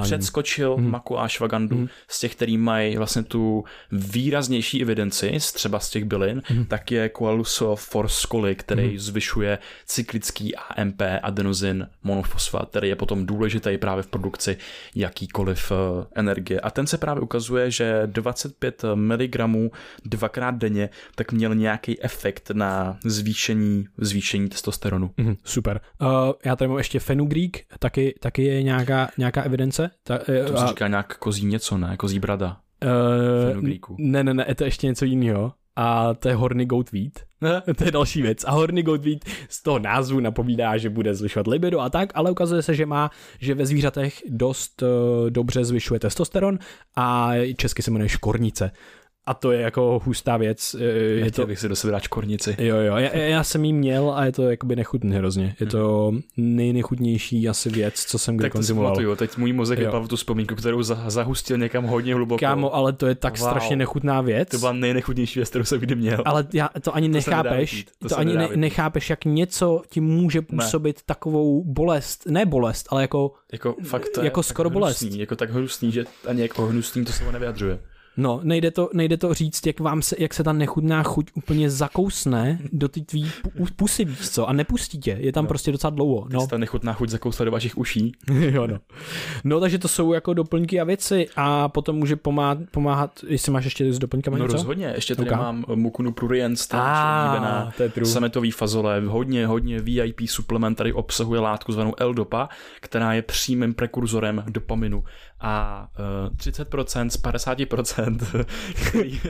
předskočil mm. Maku a Ashwagandu mm. z těch, který mají vlastně tu výraznější evidenci, třeba z těch bylin, mm. tak je Koaluso Forscoli, který mm. zvyšuje cyklický AMP adenozin monofosfat, který je potom důležitý právě v produkci jakýkoliv uh, energie. A ten se právě ukazuje, že 25 mg dvakrát denně tak měl nějaký efekt na zvýšení, zvýšení testosteronu. Mm, super. Uh, já tady mám ještě fenugreek, taky, taky je nějaká, nějaká evidence? Ta, uh, to se říká nějak kozí něco, ne? Kozí brada. Uh, ne, ne, ne, je to ještě něco jiného. A to je horny goat wheat. [laughs] to je další věc. A horny goat wheat z toho názvu napovídá, že bude zvyšovat libido a tak, ale ukazuje se, že má, že ve zvířatech dost uh, dobře zvyšuje testosteron a česky se jmenuje škornice. A to je jako hustá věc. Je to... bych si do sebe dát čkornici. Jo, jo, já, já jsem jí měl a je to jakoby nechutný hrozně. Je to nejnechutnější asi věc, co jsem kdy konzumoval. Tak teď můj mozek je tu vzpomínku, kterou zahustil někam hodně hluboko. Kámo, ale to je tak wow. strašně nechutná věc. To byla nejnechutnější věc, kterou jsem kdy měl. Ale já to ani to nechápeš, to, to ani ne, nechápeš, jak něco ti může působit ne. takovou bolest, ne bolest, ale jako, jako, fakt jako skoro bolest. Hnusný, jako tak hnusný, že ani jako hnusný to slovo nevyjadřuje. No, nejde to, nejde to říct, jak, vám se, jak se ta nechutná chuť úplně zakousne do ty tvý pusy, víš co, a nepustí tě, je tam no. prostě docela dlouho. No. ta nechutná chuť zakousla do vašich uší. [laughs] jo, no. No, takže to jsou jako doplňky a věci a potom může pomáhat, pomáhat jestli máš ještě s doplňkami No něco? rozhodně, ještě tady okay. mám Mukunu pruriens, ta ah, sametový fazole, hodně, hodně VIP suplement tady obsahuje látku zvanou L-dopa, která je přímým prekurzorem dopaminu a uh, 30% z 50%, [laughs] který,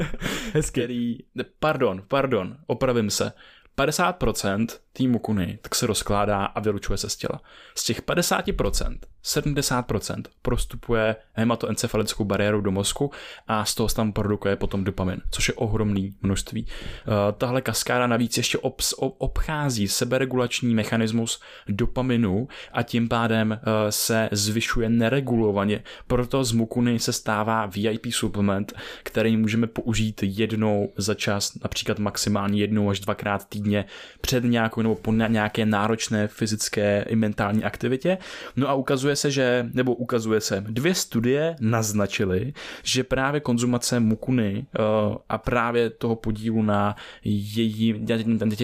který, pardon, pardon, opravím se, 50% týmu kuny tak se rozkládá a vylučuje se z těla. Z těch 50% 70% prostupuje hematoencefalickou bariéru do mozku a z toho se tam produkuje potom dopamin, což je ohromný množství. Uh, tahle kaskáda navíc ještě obs, obchází seberegulační mechanismus dopaminu a tím pádem uh, se zvyšuje neregulovaně. Proto z mukuny se stává VIP suplement, který můžeme použít jednou za čas, například maximálně jednou až dvakrát týdně před nějakou nebo po nějaké náročné fyzické i mentální aktivitě. No a ukazuje se, že, nebo ukazuje se, dvě studie naznačily, že právě konzumace mukuny uh, a právě toho podílu na její,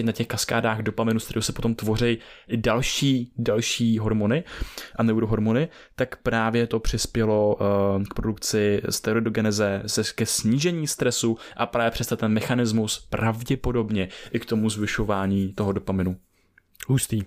na těch kaskádách dopaminu, z kterého se potom tvoří další, další hormony a neurohormony, tak právě to přispělo uh, k produkci steroidogeneze, ke snížení stresu a právě přes ten mechanismus pravděpodobně i k tomu zvyšování toho dopaminu. Hustý. Uh,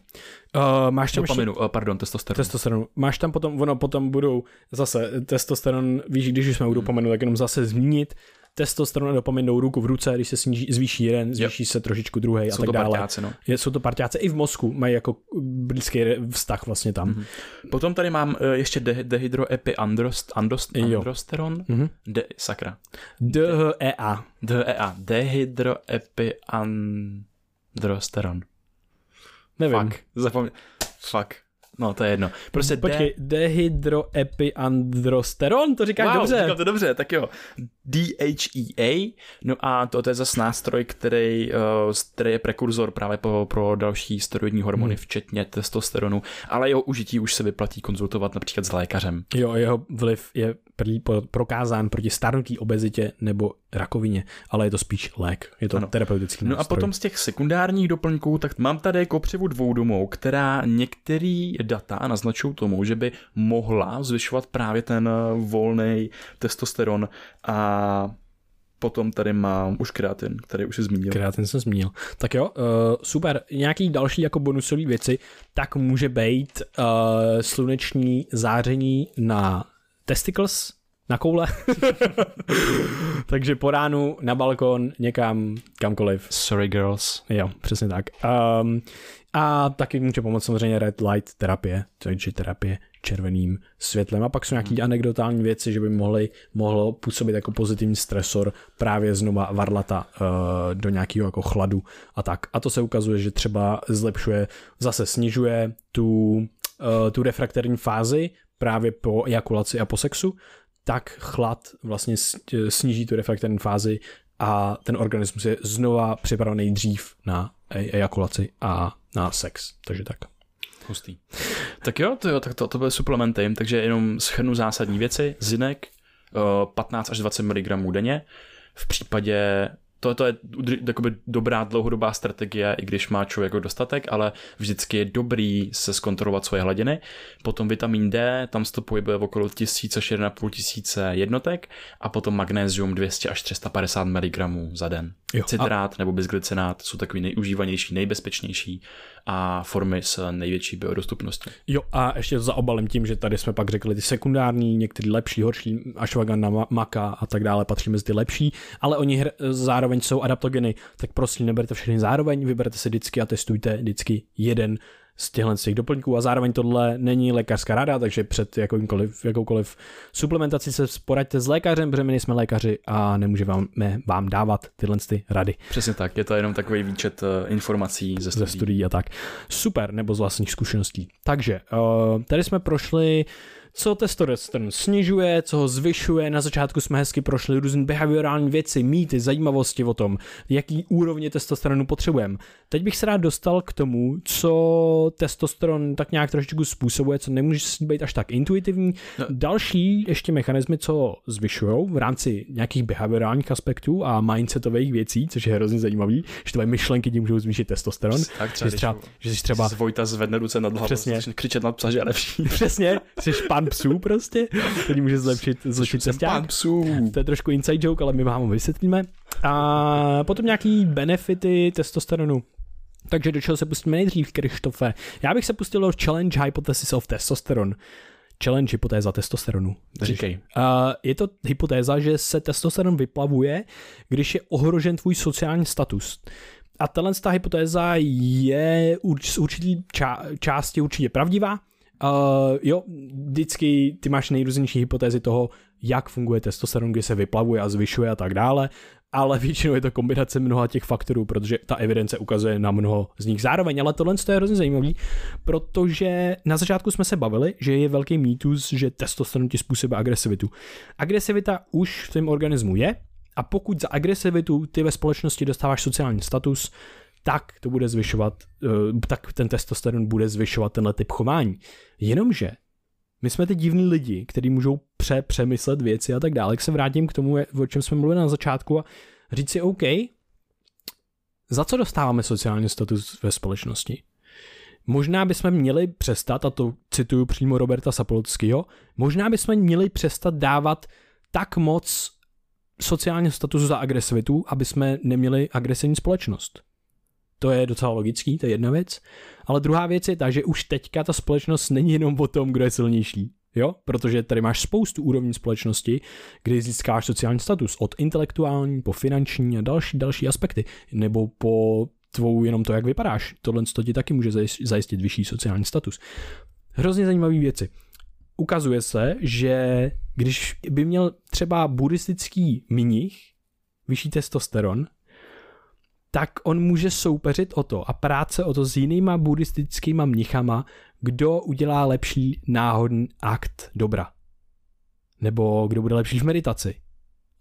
máš tam Dopaminu, ještě... uh, pardon, testosteron. Testosteron. Máš tam potom, ono potom budou zase testosteron, víš, když už jsme u dopaminu, tak jenom zase zmínit, testosteron a dopamin jdou ruku v ruce, když se sníží, zvýší jeden, zvýší se trošičku druhý a tak to dále. parťáci, no. Je, jsou to parťáci i v mozku, mají jako blízký vztah vlastně tam. Mm-hmm. Potom tady mám eh, ještě de- dehydroepiandrost, androst, androsteron, Mhm. de, sakra, DHEA. DEA, dehydroepiandrosteron. Nevím. Fuck, zapomněl, fuck, no to je jedno. Prostě Počkej, dehydroepiandrosteron, to říkáš wow, dobře. Říkal to dobře, tak jo. DHEA, no a to, to je zase nástroj, který, uh, který je prekurzor právě pro, pro další steroidní hormony, hmm. včetně testosteronu, ale jeho užití už se vyplatí konzultovat například s lékařem. Jo, jeho vliv je prokázán proti starnutí obezitě nebo rakovině, ale je to spíš lék, je to Ano. terapeutický No a nástroj. potom z těch sekundárních doplňků, tak mám tady kopřivu dvoudomou, která některý data naznačují tomu, že by mohla zvyšovat právě ten volný testosteron a potom tady mám už kreatin, který už si zmínil. Kreatin jsem zmínil. Tak jo, uh, super. Nějaký další jako bonusové věci, tak může být uh, sluneční záření na testicles, na koule. [laughs] Takže po ránu na balkon, někam, kamkoliv. Sorry girls. Jo, přesně tak. Um, a taky může pomoct samozřejmě red light terapie, takže terapie červeným světlem. A pak jsou nějaké anekdotální věci, že by mohly, mohlo působit jako pozitivní stresor právě znova varlata uh, do nějakého jako chladu a tak. A to se ukazuje, že třeba zlepšuje, zase snižuje tu, uh, tu refrakterní fázi právě po ejakulaci a po sexu, tak chlad vlastně s- sníží tu refrakterní fázi a ten organismus je znova připravený dřív na e- ejakulaci a na sex. Takže tak. Hustý. Tak jo, to, jo, tak to, to byly suplementy, takže jenom schrnu zásadní věci. Zinek, eh, 15 až 20 mg denně. V případě to, to je jakoby dobrá dlouhodobá strategie, i když má člověk jako dostatek, ale vždycky je dobrý se zkontrolovat svoje hladiny. Potom vitamin D, tam se to pohybuje v okolo 1000 až 1,5 tisíce jednotek a potom magnézium 200 až 350 mg za den. Jo, a- Citrát nebo bisglycinát jsou takový nejužívanější, nejbezpečnější a formy s největší biodostupností. Jo a ještě to zaobalím tím, že tady jsme pak řekli ty sekundární, některý lepší, horší, ashwagandha, ma- maka a tak dále, patří mezi ty lepší, ale oni hr- zároveň jsou adaptogeny, tak prosím neberte všechny zároveň, vyberte si vždycky a testujte vždycky jeden z těchto z těch doplňků a zároveň tohle není lékařská rada, takže před jakoukoliv, jakoukoliv suplementací se poraďte s lékařem, protože my nejsme lékaři a nemůžeme vám, vám dávat tyhle ty rady Přesně tak, je to jenom takový výčet eh, informací ze ze studií. studií a tak. Super, nebo z vlastních zkušeností. Takže, uh, tady jsme prošli, co testosteron snižuje, co ho zvyšuje. Na začátku jsme hezky prošli různé behaviorální věci, mýty, zajímavosti o tom, jaký úrovně testosteronu potřebujeme. Teď bych se rád dostal k tomu, co testosteron tak nějak trošičku způsobuje, co nemůže být až tak intuitivní. No. Další ještě mechanismy, co zvyšují v rámci nějakých behaviorálních aspektů a mindsetových věcí, což je hrozně zajímavý, že tvoje myšlenky ti můžou zvýšit testosteron. Tak Že třeba, jsi třeba, že jsi třeba Z Vojta zvedne ruce nad hlavu, Přesně. křičet nad psa, že. Přesně, jsi pan psů prostě, který může zlepšit, zlepšit pán psů. To je trošku inside joke, ale my vám ho vysvětlíme. A potom nějaký benefity testosteronu. Takže do čeho se pustíme nejdřív, Krištofe? Já bych se pustil do Challenge Hypothesis of Testosteron. Challenge hypotéza testosteronu. Říkej. Uh, je to hypotéza, že se testosteron vyplavuje, když je ohrožen tvůj sociální status. A tahle ta hypotéza je urč, z určitý ča, části určitě pravdivá. Uh, jo, vždycky ty máš nejrůznější hypotézy toho, jak funguje testosteron, kdy se vyplavuje a zvyšuje a tak dále, ale většinou je to kombinace mnoha těch faktorů, protože ta evidence ukazuje na mnoho z nich zároveň, ale tohle je hrozně zajímavý, protože na začátku jsme se bavili, že je velký mýtus, že testosteron ti způsobí agresivitu. Agresivita už v tom organismu je a pokud za agresivitu ty ve společnosti dostáváš sociální status, tak to bude zvyšovat, eh, tak ten testosteron bude zvyšovat tenhle typ chování. Jenomže my jsme ty divní lidi, kteří můžou pře přemyslet věci a tak dále. Jak se vrátím k tomu, o čem jsme mluvili na začátku a říct si OK, za co dostáváme sociální status ve společnosti? Možná bychom měli přestat, a to cituju přímo Roberta Sapolského, možná bychom měli přestat dávat tak moc sociálního statusu za agresivitu, aby jsme neměli agresivní společnost. To je docela logický, to je jedna věc. Ale druhá věc je ta, že už teďka ta společnost není jenom o tom, kdo je silnější. Jo, protože tady máš spoustu úrovní společnosti, kdy získáš sociální status od intelektuální po finanční a další, další aspekty, nebo po tvou jenom to, jak vypadáš. Tohle to ti taky může zajistit vyšší sociální status. Hrozně zajímavé věci. Ukazuje se, že když by měl třeba buddhistický mních vyšší testosteron, tak on může soupeřit o to a práce o to s jinýma buddhistickýma mnichama, kdo udělá lepší náhodný akt dobra. Nebo kdo bude lepší v meditaci.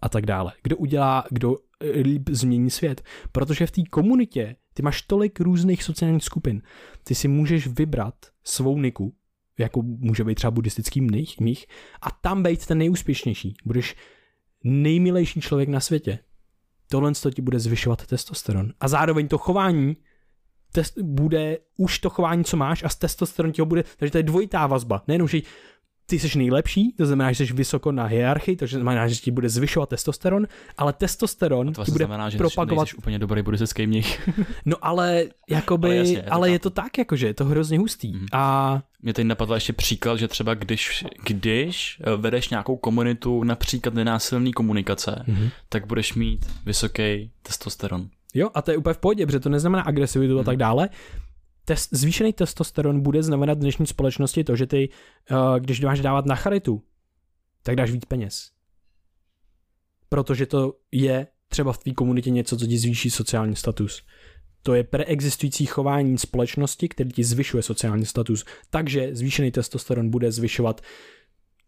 A tak dále. Kdo udělá, kdo eh, líp změní svět. Protože v té komunitě ty máš tolik různých sociálních skupin. Ty si můžeš vybrat svou niku, jako může být třeba buddhistický mnich, mnich a tam být ten nejúspěšnější. Budeš nejmilejší člověk na světě tohle to ti bude zvyšovat testosteron. A zároveň to chování test, bude už to chování, co máš a s testosteron ti ho bude, takže to je dvojitá vazba. Nejenom, že ty jsi nejlepší, to znamená, že jsi vysoko na hierarchii, to znamená, že ti bude zvyšovat testosteron, ale testosteron to ti bude znamená, že propagovat. Jsi úplně dobrý buddhistický [laughs] mnich. no ale jakoby, ale, jasně, je, to ale je to tak, jakože je to hrozně hustý. Mm. A mě teď napadl ještě příklad, že třeba když, když eh, vedeš nějakou komunitu například nenásilný komunikace, mm-hmm. tak budeš mít vysoký testosteron. Jo, a to je úplně v pohodě, protože to neznamená agresivitu mm. a tak mhm. dále. Test, zvýšený testosteron bude znamenat v dnešní společnosti to, že ty, uh, když máš dávat na charitu, tak dáš víc peněz. Protože to je třeba v té komunitě něco, co ti zvýší sociální status to je preexistující chování společnosti, který ti zvyšuje sociální status. Takže zvýšený testosteron bude zvyšovat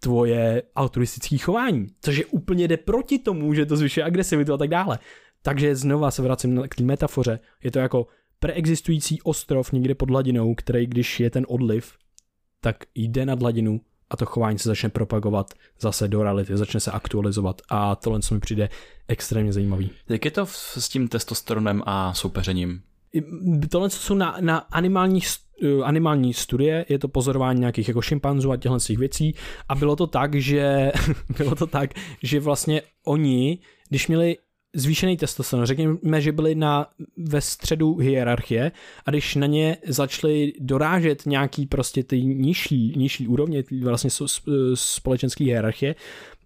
tvoje altruistické chování, což je úplně jde proti tomu, že to zvyšuje agresivitu a tak dále. Takže znova se vracím k té metafoře. Je to jako preexistující ostrov někde pod hladinou, který když je ten odliv, tak jde nad hladinu a to chování se začne propagovat zase do reality, začne se aktualizovat a tohle co mi přijde extrémně zajímavý. Jak je to s tím testosteronem a soupeřením? Tohle jsou na, na animální, eh, animální studie, je to pozorování nějakých jako šimpanzů a těchto těch věcí a bylo to tak, že [laughs] bylo to tak, že vlastně oni, když měli zvýšený testosteron. Řekněme, že byli na, ve středu hierarchie a když na ně začali dorážet nějaký prostě ty nižší, nižší úrovně, vlastně společenské hierarchie,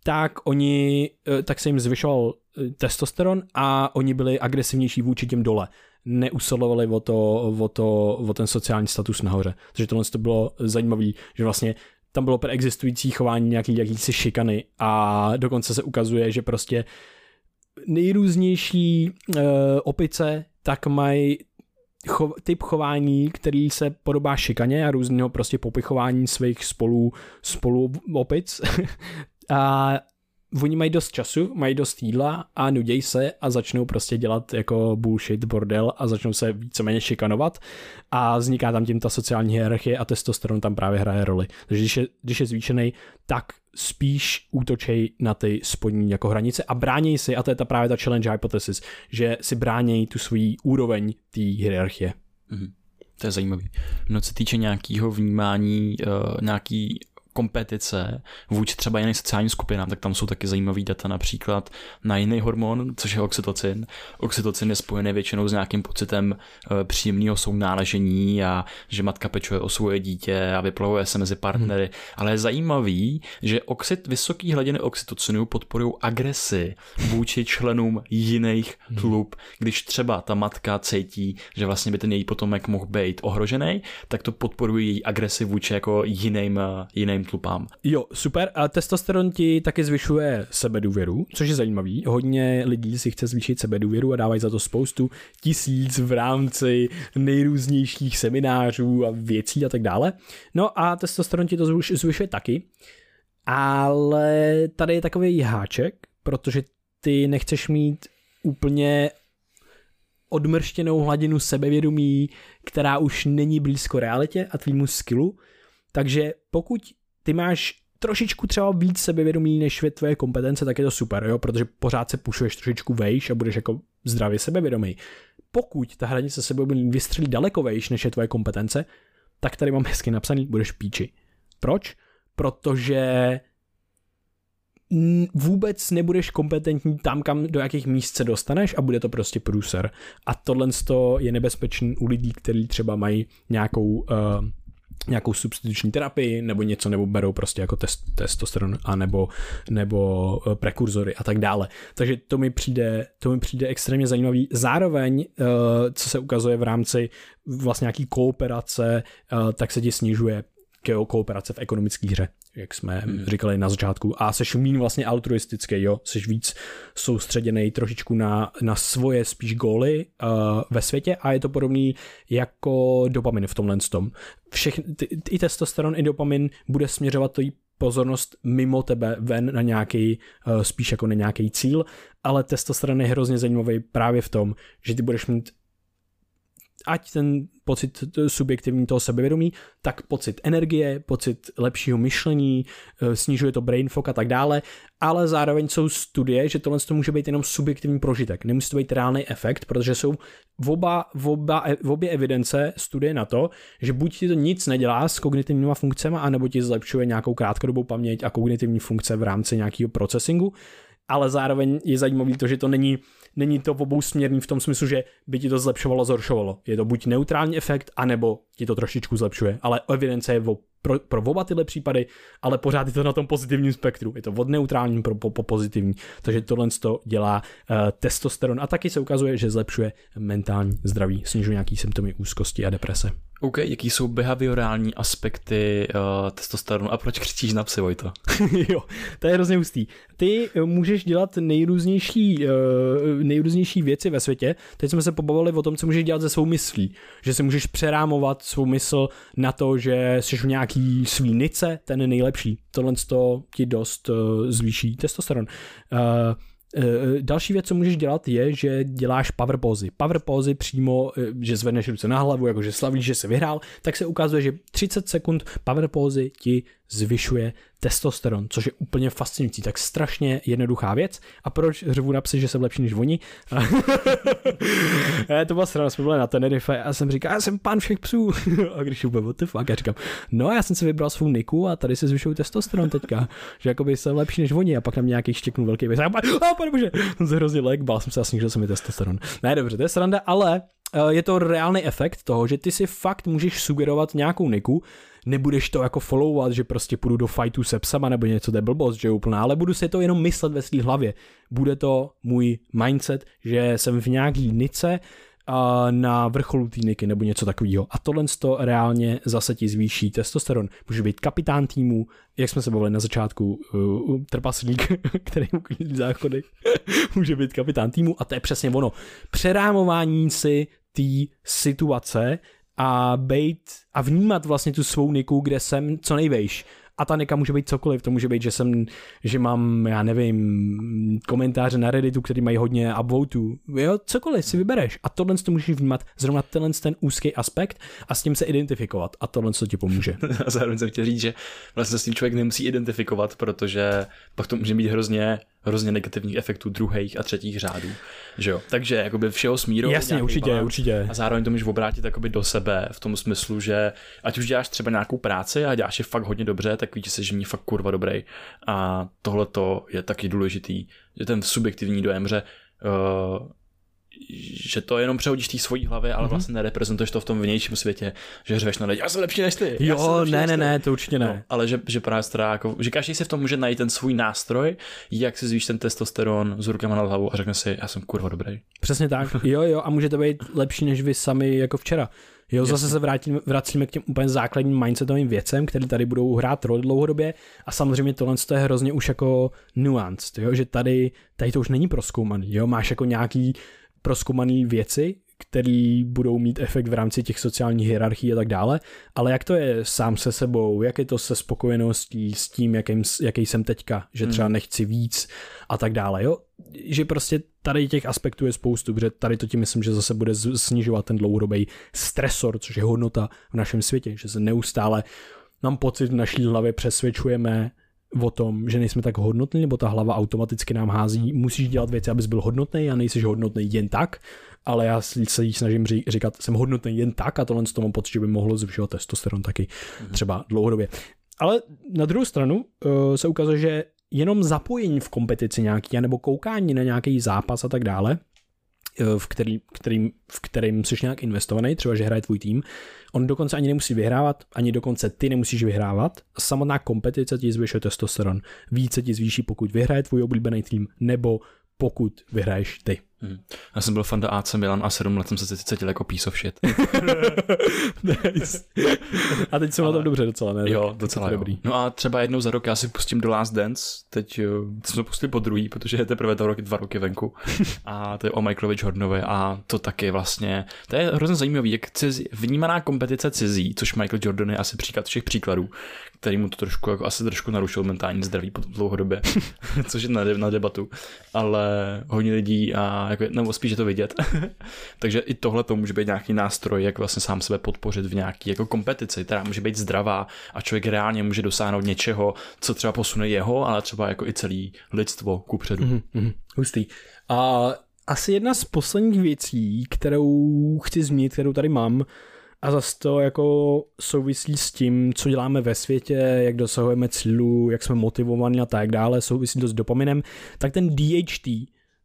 tak oni, eh, tak se jim zvyšoval eh, testosteron a oni byli agresivnější vůči těm dole. Neusilovali o, to, o, to, o ten sociální status nahoře. Takže tohle to bylo zajímavé, že vlastně tam bylo preexistující chování nějaký jakýsi šikany a dokonce se ukazuje, že prostě uh, nejrůznější uh, opice tak mají cho, typ chování, který se podobá šikaně a různého prostě popichování svých spolu, spolu opic. [laughs] a oni mají dost času, mají dost jídla a nudějí se a začnou prostě dělat jako bullshit, bordel a začnou se víceméně šikanovat a vzniká tam tím ta sociální hierarchie a testosteron tam právě hraje roli. Takže když je, když je zvýšený, tak spíš útočej na ty spodní jako hranice a bráněj si, a to je ta právě ta challenge hypothesis, že si bráněj tu svoji úroveň té hierarchie. Mm-hmm. To je zajímavý. No co týče nějakého vnímání, uh, nějaký kompetice vůči třeba jiným sociálním skupinám, tak tam jsou taky zajímavý data například na jiný hormon, což je oxytocin. Oxytocin je spojený většinou s nějakým pocitem uh, příjemného sounáležení a že matka pečuje o svoje dítě a vyplavuje se mezi partnery. Hmm. Ale je zajímavý, že oxid, vysoký hladiny oxytocinu podporují agresi vůči členům jiných hmm. tlub. Když třeba ta matka cítí, že vlastně by ten její potomek mohl být ohrožený, tak to podporuje její agresi vůči jako jiným, jiným tlupám. Jo, super. A testosteron ti taky zvyšuje sebedůvěru, což je zajímavý. Hodně lidí si chce zvýšit sebedůvěru a dávají za to spoustu tisíc v rámci nejrůznějších seminářů a věcí a tak dále. No a testosteron ti to zvyšuje taky. Ale tady je takový háček, protože ty nechceš mít úplně odmrštěnou hladinu sebevědomí, která už není blízko realitě a tvýmu skillu. Takže pokud ty máš trošičku třeba víc sebevědomí než je tvoje kompetence, tak je to super, jo, protože pořád se pušuješ trošičku vejš a budeš jako zdravě sebevědomý. Pokud ta hranice sebevědomí vystřelí daleko vejš než je tvoje kompetence, tak tady mám hezky napsaný, budeš píči. Proč? Protože vůbec nebudeš kompetentní tam, kam do jakých míst se dostaneš a bude to prostě průser. A tohle je nebezpečný u lidí, kteří třeba mají nějakou uh, nějakou substituční terapii nebo něco, nebo berou prostě jako test, testosteron a nebo, nebo eh, prekurzory a tak dále. Takže to mi přijde, to mi přijde extrémně zajímavý. Zároveň, eh, co se ukazuje v rámci vlastně nějaký kooperace, eh, tak se ti snižuje kooperace v ekonomické hře, jak jsme hmm. říkali na začátku. A seš méně vlastně altruistický, jo? Seš víc soustředěný trošičku na, na svoje spíš góly uh, ve světě a je to podobný jako dopamin v tomhle tom. Všech, ty, I testosteron, i dopamin bude směřovat to pozornost mimo tebe ven na nějaký, uh, spíš jako na nějaký cíl, ale testosteron je hrozně zajímavý právě v tom, že ty budeš mít ať ten pocit subjektivní toho sebevědomí, tak pocit energie, pocit lepšího myšlení, eh, snižuje to brain fog a tak dále, ale zároveň jsou studie, že tohle to může být jenom subjektivní prožitek, nemusí to být reálný efekt, protože jsou v, oba, v, oba, v obě evidence studie na to, že buď ti to nic nedělá s kognitivníma funkcemi, anebo ti zlepšuje nějakou krátkodobou paměť a kognitivní funkce v rámci nějakého procesingu, ale zároveň je zajímavý to, že to není není to obou směrný v tom smyslu, že by ti to zlepšovalo, zhoršovalo. Je to buď neutrální efekt, anebo ti to trošičku zlepšuje, ale evidence je pro, pro oba tyhle případy, ale pořád je to na tom pozitivním spektru. Je to od neutrálním pro, po, po pozitivní. Takže tohle to dělá uh, testosteron a taky se ukazuje, že zlepšuje mentální zdraví, snižuje nějaký symptomy úzkosti a deprese. OK, jaký jsou behaviorální aspekty uh, testosteronu a proč křičíš na psy, Vojto? [laughs] jo, to je hrozně hustý. Ty eh, můžeš dělat nejrůznější, uh, nejrůznější věci ve světě. Teď jsme se pobavili o tom, co můžeš dělat ze svou myslí. Že si můžeš přerámovat svou mysl na to, že jsi v nějaký svý nice, ten je nejlepší. Tohle ti dost uh, zvýší testosteron. Eh, eh, další věc, co můžeš dělat, je, že děláš power pozy. Power pozy přímo, eh, že zvedneš ruce na hlavu, jakože slavíš, že se vyhrál, tak se ukazuje, že 30 sekund power pozy ti zvyšuje testosteron, což je úplně fascinující. Tak strašně jednoduchá věc. A proč řvu na psy, že jsem lepší než oni? [laughs] to byla strana, jsme byli na Tenerife a jsem říkal, já jsem pán všech psů. [laughs] a když úplně, what the fuck, já říkám, no já jsem si vybral svou niku a tady se zvyšují testosteron teďka, že jakoby jsem lepší než oni a pak na mě nějaký štěknul velký věc. A oh, pane bože, [laughs] jsem hrozně lek, bál jsem se a snížil se mi testosteron. Ne, dobře, to je sranda, ale eh, je to reálný efekt toho, že ty si fakt můžeš sugerovat nějakou niku, nebudeš to jako followovat, že prostě půjdu do fightu se psama nebo něco, to je blbost, že je úplná, ale budu si to jenom myslet ve své hlavě. Bude to můj mindset, že jsem v nějaký nice, na vrcholu týniky nebo něco takového. A tohle to reálně zase ti zvýší testosteron. Může být kapitán týmu, jak jsme se bavili na začátku, uh, trpaslík, [laughs] který uklidí záchody, [laughs] může být kapitán týmu a to je přesně ono. Přerámování si té situace a být a vnímat vlastně tu svou niku, kde jsem co nejvejš. A ta nika může být cokoliv, to může být, že jsem, že mám, já nevím, komentáře na Redditu, který mají hodně upvotů, jo, cokoliv si vybereš. A tohle to můžeš vnímat zrovna tenhle ten úzký aspekt a s tím se identifikovat a tohle to ti pomůže. [laughs] a zároveň jsem chtěl říct, že vlastně s tím člověk nemusí identifikovat, protože pak to může mít hrozně hrozně negativních efektů druhých a třetích řádů. Že jo? Takže jakoby všeho smírou. Jasně, určitě, balán, určitě. A zároveň to můžeš obrátit jakoby do sebe v tom smyslu, že ať už děláš třeba nějakou práci a děláš je fakt hodně dobře, tak víš, že mě fakt kurva dobrý. A tohle to je taky důležitý, že ten subjektivní dojem, že uh, že to jenom přehodíš té svojí hlavě, ale mm-hmm. vlastně nereprezentuješ to v tom vnějším světě, že řveš na lidi, já jsem lepší než ty. Jo, ne, ne, ne, to určitě ne. No, ale že, že právě teda jako, že každý si v tom může najít ten svůj nástroj, jak si zvíš ten testosteron s rukama na hlavu a řekne si, já jsem kurva dobrý. Přesně tak, [laughs] jo, jo, a může to být lepší než vy sami jako včera. Jo, Jasně. zase se vrátím, vracíme k těm úplně základním mindsetovým věcem, které tady budou hrát roli dlouhodobě a samozřejmě tohle je hrozně už jako nuanced, jo, že tady, tady to už není proskoumaný, jo, máš jako nějaký proskoumané věci, které budou mít efekt v rámci těch sociálních hierarchií a tak dále, ale jak to je sám se sebou, jak je to se spokojeností s tím, jakým, jaký jsem teďka, že třeba hmm. nechci víc a tak dále, jo? Že prostě tady těch aspektů je spoustu, protože tady to tím myslím, že zase bude snižovat ten dlouhodobý stresor, což je hodnota v našem světě, že se neustále nám pocit v naší hlavě přesvědčujeme, o tom, že nejsme tak hodnotní, nebo ta hlava automaticky nám hází, musíš dělat věci, abys byl hodnotný a nejsi hodnotný jen tak, ale já se jí snažím říkat, jsem hodnotný jen tak a tohle z toho pocit, že by mohlo zvyšovat testosteron taky mm-hmm. třeba dlouhodobě. Ale na druhou stranu uh, se ukazuje, že jenom zapojení v kompetici nějaký, nebo koukání na nějaký zápas a tak dále, eh, v, který, kterým, v kterým jsi nějak investovaný, třeba že hraje tvůj tým, on dokonce ani nemusí vyhrávat, ani dokonce ty nemusíš vyhrávat. Samotná kompetice ti zvyšuje testosteron. Více ti zvýší, pokud vyhraje tvůj oblíbený tým, nebo pokud vyhraješ ty. Hmm. Já jsem byl fan do AC Milan a sedm let jsem se cítil jako piece of shit. [laughs] nice. A teď jsem Ale... na tom dobře docela, ne? Jo, docela jo. dobrý. No a třeba jednou za rok já si pustím do Last Dance, teď jsem to pustil po druhý, protože je teprve dva roky, dva roky venku. A to je o Michaelovi Jordanovi a to taky vlastně, to je hrozně zajímavý, jak cizí, vnímaná kompetice cizí, což Michael Jordan je asi příklad všech příkladů, který mu to trošku, jako asi trošku narušil mentální zdraví po dlouhodobě, [laughs] což je na, na debatu, ale hodně lidí a jako, nebo spíš je to vidět. [laughs] Takže i tohle to může být nějaký nástroj, jak vlastně sám sebe podpořit v nějaký jako kompetici, která může být zdravá a člověk reálně může dosáhnout něčeho, co třeba posune jeho, ale třeba jako i celý lidstvo kupředu. Mm-hmm, hustý. A asi jedna z posledních věcí, kterou chci zmínit, kterou tady mám, a zase to jako souvisí s tím, co děláme ve světě, jak dosahujeme cílů, jak jsme motivovaní a tak dále, souvisí to s dopaminem, tak ten DHT,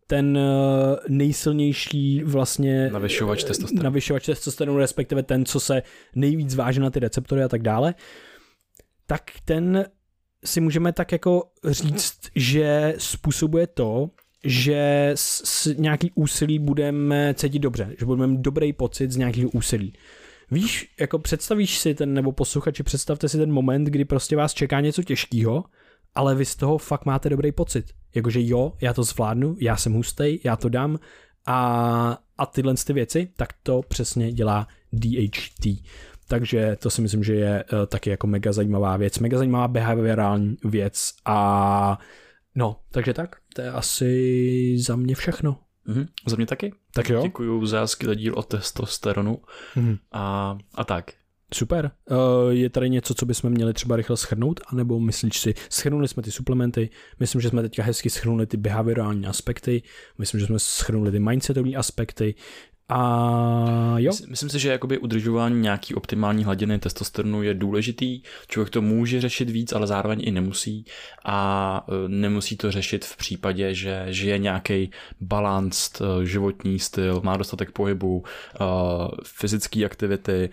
ten eh, nejsilnější vlastně navyšovač testosteronu. navyšovač testosteronu, respektive ten, co se nejvíc váže na ty receptory a tak dále, tak ten si můžeme tak jako říct, že způsobuje to, že s nějaký úsilí budeme cítit dobře, že budeme mít dobrý pocit z nějakého úsilí. Víš, jako představíš si ten, nebo posluchači, představte si ten moment, kdy prostě vás čeká něco těžkého, ale vy z toho fakt máte dobrý pocit. Jakože jo, já to zvládnu, já jsem hustej, já to dám a, a tyhle ty věci, tak to přesně dělá DHT. Takže to si myslím, že je uh, taky jako mega zajímavá věc, mega zajímavá behaviorální věc a no, takže tak, to je asi za mě všechno. Mm-hmm. Za mě taky. Tak jo. Děkuji za skvělý díl o testosteronu mm-hmm. a, a tak. Super. Uh, je tady něco, co bychom měli třeba rychle schrnout, anebo myslíš si, schrnuli jsme ty suplementy, myslím, že jsme teďka hezky schrnuli ty behaviorální aspekty, myslím, že jsme schrnuli ty mindsetové aspekty, a jo. Myslím si, že jakoby udržování nějaký optimální hladiny testosteronu je důležitý. Člověk to může řešit víc, ale zároveň i nemusí. A e, nemusí to řešit v případě, že žije nějaký balanced e, životní styl, má dostatek pohybu, e, fyzické aktivity,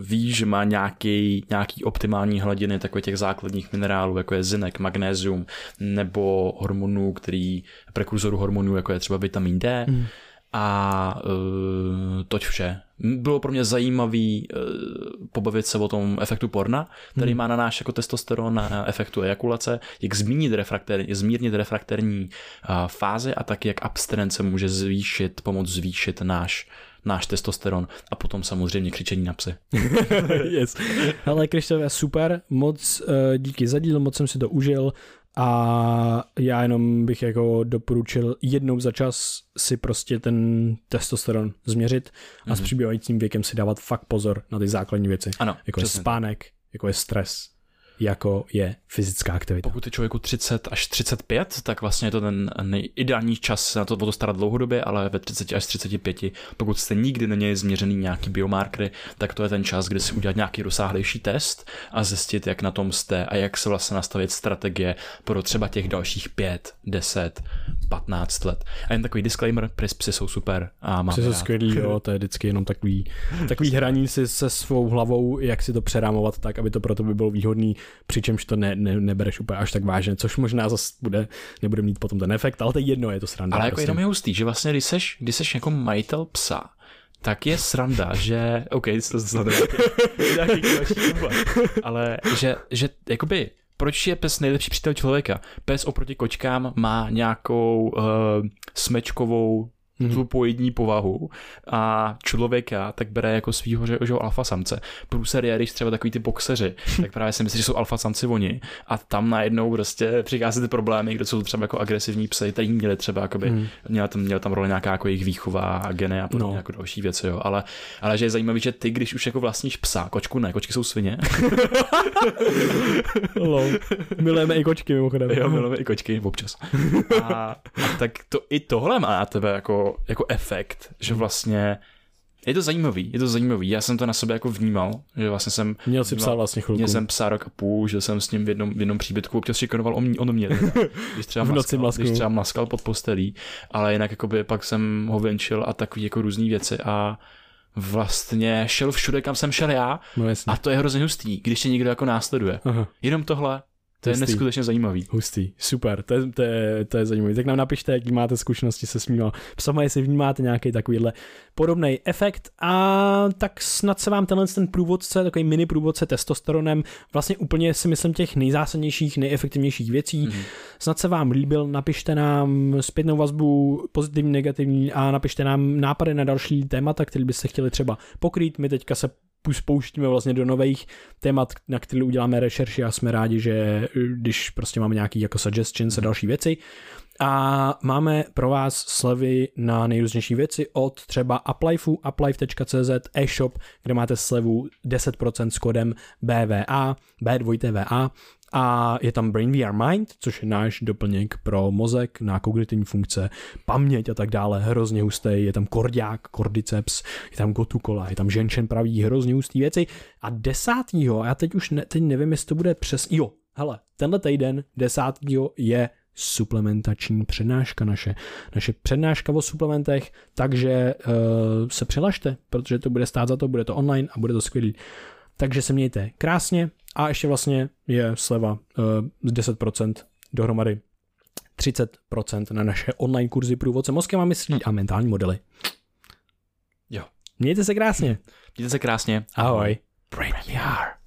ví, že má nějaký, nějaký optimální hladiny takových těch základních minerálů, jako je zinek, magnézium, nebo hormonů, který, prekurzoru hormonů, jako je třeba vitamin D. Mm a uh, toť vše. Bylo pro mě zajímavý uh, pobavit se o tom efektu porna, který hmm. má na náš jako testosteron, na efektu ejakulace, jak zmínit refrakter, zmírnit refrakterní uh, fáze a tak jak abstinence může zvýšit, pomoct zvýšit náš náš testosteron a potom samozřejmě křičení na psy. [laughs] yes. Ale Krištof, super, moc uh, díky za díl, moc jsem si to užil a já jenom bych jako doporučil jednou za čas si prostě ten testosteron změřit a mm-hmm. s mhm. přibývajícím věkem si dávat fakt pozor na ty základní věci. Ano, jako je spánek, jako je stres, jako je fyzická aktivita. Pokud je člověku 30 až 35, tak vlastně je to ten ideální čas se na to, o to starat dlouhodobě, ale ve 30 až 35, pokud jste nikdy není změřený nějaký biomarkery, tak to je ten čas, kdy si udělat nějaký rozsáhlejší test a zjistit, jak na tom jste a jak se vlastně nastavit strategie pro třeba těch dalších 5, 10, 15 let. A jen takový disclaimer, psy jsou super a mám Psy jsou skvělý, jo, to je vždycky jenom takový, takový hraní si se svou hlavou, jak si to přerámovat tak, aby to pro to by bylo výhodný přičemž to ne, ne, nebereš úplně až tak vážně, což možná zase bude, nebude mít potom ten efekt, ale to je jedno, je to sranda. Ale jako prostě. jenom je hustý, že vlastně, když seš, když seš jako majitel psa, tak je sranda, že, OK, to znamená nějaký, ale že, že jakoby proč je pes nejlepší přítel člověka? Pes oproti kočkám má nějakou uh, smečkovou mm-hmm. tu pojední povahu a člověka tak bere jako svýho že, že alfa samce. Průser je, když třeba takový ty boxeři, [laughs] tak právě si myslí, že jsou alfa samci oni a tam najednou prostě přichází ty problémy, kde jsou třeba jako agresivní psy, tady měli třeba jakoby, mm. měla, tam, měla tam role nějaká jako jejich výchova a geny a podobně no. jako další věci, jo. Ale, ale že je zajímavý, že ty, když už jako vlastníš psa, kočku ne, kočky jsou svině. [laughs] milujeme i kočky mimochodem. Jo, milujeme i kočky občas. [laughs] A, a tak to i tohle má na tebe jako jako, efekt, že vlastně Je to zajímavý, je to zajímavý. Já jsem to na sebe jako vnímal, že vlastně jsem... Měl si psát vlastně chvilku. Měl jsem psa rok a půl, že jsem s ním v jednom, v jednom příbytku občas šikanoval on, on mě, [laughs] když třeba, V noci maskal, když třeba maskal pod postelí, ale jinak jakoby pak jsem ho venčil a takový jako různý věci a vlastně šel všude, kam jsem šel já No jasně. a to je hrozně hustý, když tě někdo jako následuje. Aha. Jenom tohle, to je Hustý. neskutečně zajímavý. Hustý, super, to je, to je, to je zajímavé. Tak nám napište, jaký máte zkušenosti se smíma psama, jestli vnímáte nějaký takovýhle podobný efekt a tak snad se vám tenhle ten průvodce, takový mini průvodce testosteronem, vlastně úplně si myslím těch nejzásadnějších, nejefektivnějších věcí, Mhm. snad se vám líbil, napište nám zpětnou vazbu, pozitivní, negativní a napište nám nápady na další témata, které byste chtěli třeba pokrýt. My teďka se spouštíme vlastně do nových témat, na které uděláme rešerši a jsme rádi, že eh, když prostě máme nějaký jako suggestions a další věci. A máme pro vás slevy na nejrůznější věci od třeba Uplifeu, uplife.cz, e-shop, kde máte slevu 10% s kódem BVA, B2TVA a je tam Brain VR Mind, což je náš doplněk pro mozek na kognitivní funkce, paměť a tak dále, hrozně hustý, je tam kordiák, kordyceps, je tam gotukola, je tam ženšen pravý, hrozně hustý věci a desátýho, a já teď už ne, teď nevím, jestli to bude přes, jo, hele, tenhle týden desátýho je suplementační přednáška naše. Naše přednáška o suplementech, takže uh, se přihlašte, protože to bude stát za to, bude to online a bude to skvělý. Takže se mějte krásně a ještě vlastně je sleva uh, z 10% dohromady 30% na naše online kurzy průvodce mozkem a myslí a mentální modely. Jo. Mějte se krásně. Mějte se krásně. Ahoj. VR.